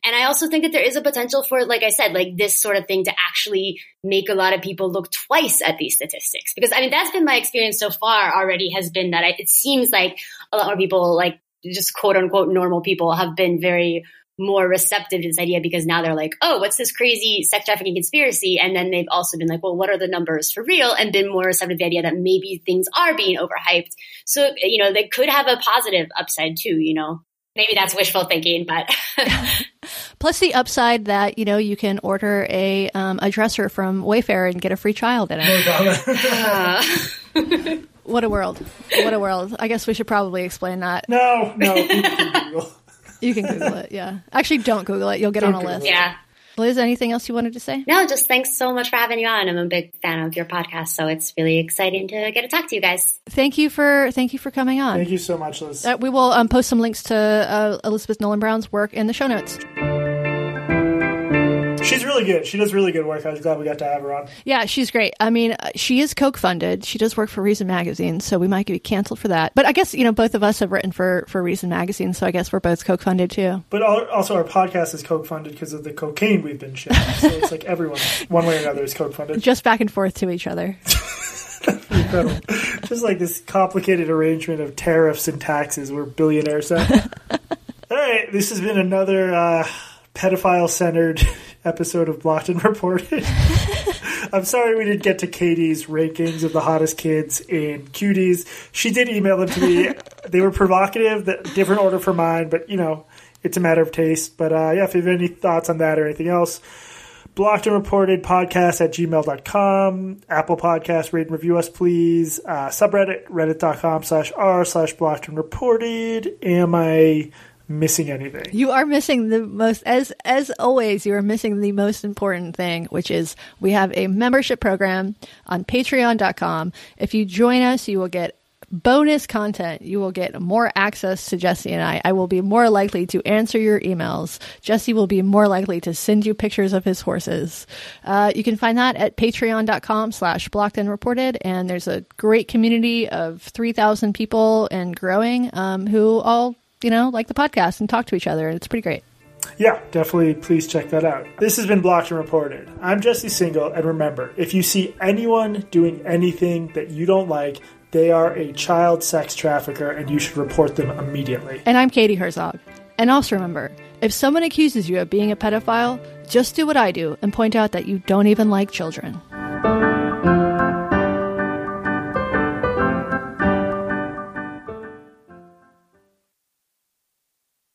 and i also think that there is a potential for like i said like this sort of thing to actually make a lot of people look twice at these statistics. Because i mean that's been my experience so far already has been that I, it seems like a lot more people like just quote unquote normal people have been very more receptive to this idea because now they're like, oh, what's this crazy sex trafficking conspiracy? And then they've also been like, well, what are the numbers for real? And been more receptive to the idea that maybe things are being overhyped. So, you know, they could have a positive upside too, you know? Maybe that's wishful thinking, but. Plus the upside that, you know, you can order a, um, a dresser from Wayfair and get a free child in it. uh. what a world. What a world. I guess we should probably explain that. No, no. You can Google it. Yeah. Actually, don't Google it. You'll get don't on a Google list. It. Yeah. Liz, anything else you wanted to say? No, just thanks so much for having you on. I'm a big fan of your podcast, so it's really exciting to get to talk to you guys. Thank you for thank you for coming on. Thank you so much, Liz. Uh, we will um, post some links to uh, Elizabeth Nolan Brown's work in the show notes. She's really good. She does really good work. I was glad we got to have her on. Yeah, she's great. I mean, uh, she is Koch funded. She does work for Reason Magazine, so we might be canceled for that. But I guess you know both of us have written for for Reason Magazine, so I guess we're both Koch funded too. But also, our podcast is Coke funded because of the cocaine we've been shipping. so it's like everyone, one way or another, is Coke funded. Just back and forth to each other. Incredible. Just like this complicated arrangement of tariffs and taxes where billionaires. All right, this has been another uh, pedophile centered episode of Blocked and Reported. I'm sorry we didn't get to Katie's rankings of the hottest kids in cuties. She did email them to me. they were provocative, different order for mine, but you know, it's a matter of taste. But uh, yeah, if you have any thoughts on that or anything else, blocked and reported podcast at gmail.com, Apple Podcast, rate and review us, please. Uh, subreddit, reddit.com slash r slash blocked and reported. Am I missing anything? You are missing the most as as always, you are missing the most important thing, which is we have a membership program on patreon.com. If you join us, you will get bonus content. You will get more access to Jesse and I. I will be more likely to answer your emails. Jesse will be more likely to send you pictures of his horses. Uh, you can find that at patreon.com slash blocked and reported. And there's a great community of 3,000 people and growing um, who all, you know, like the podcast and talk to each other. It's pretty great. Yeah, definitely please check that out. This has been Blocked and Reported. I'm Jesse Singal, and remember, if you see anyone doing anything that you don't like, they are a child sex trafficker and you should report them immediately. And I'm Katie Herzog. And also remember, if someone accuses you of being a pedophile, just do what I do and point out that you don't even like children.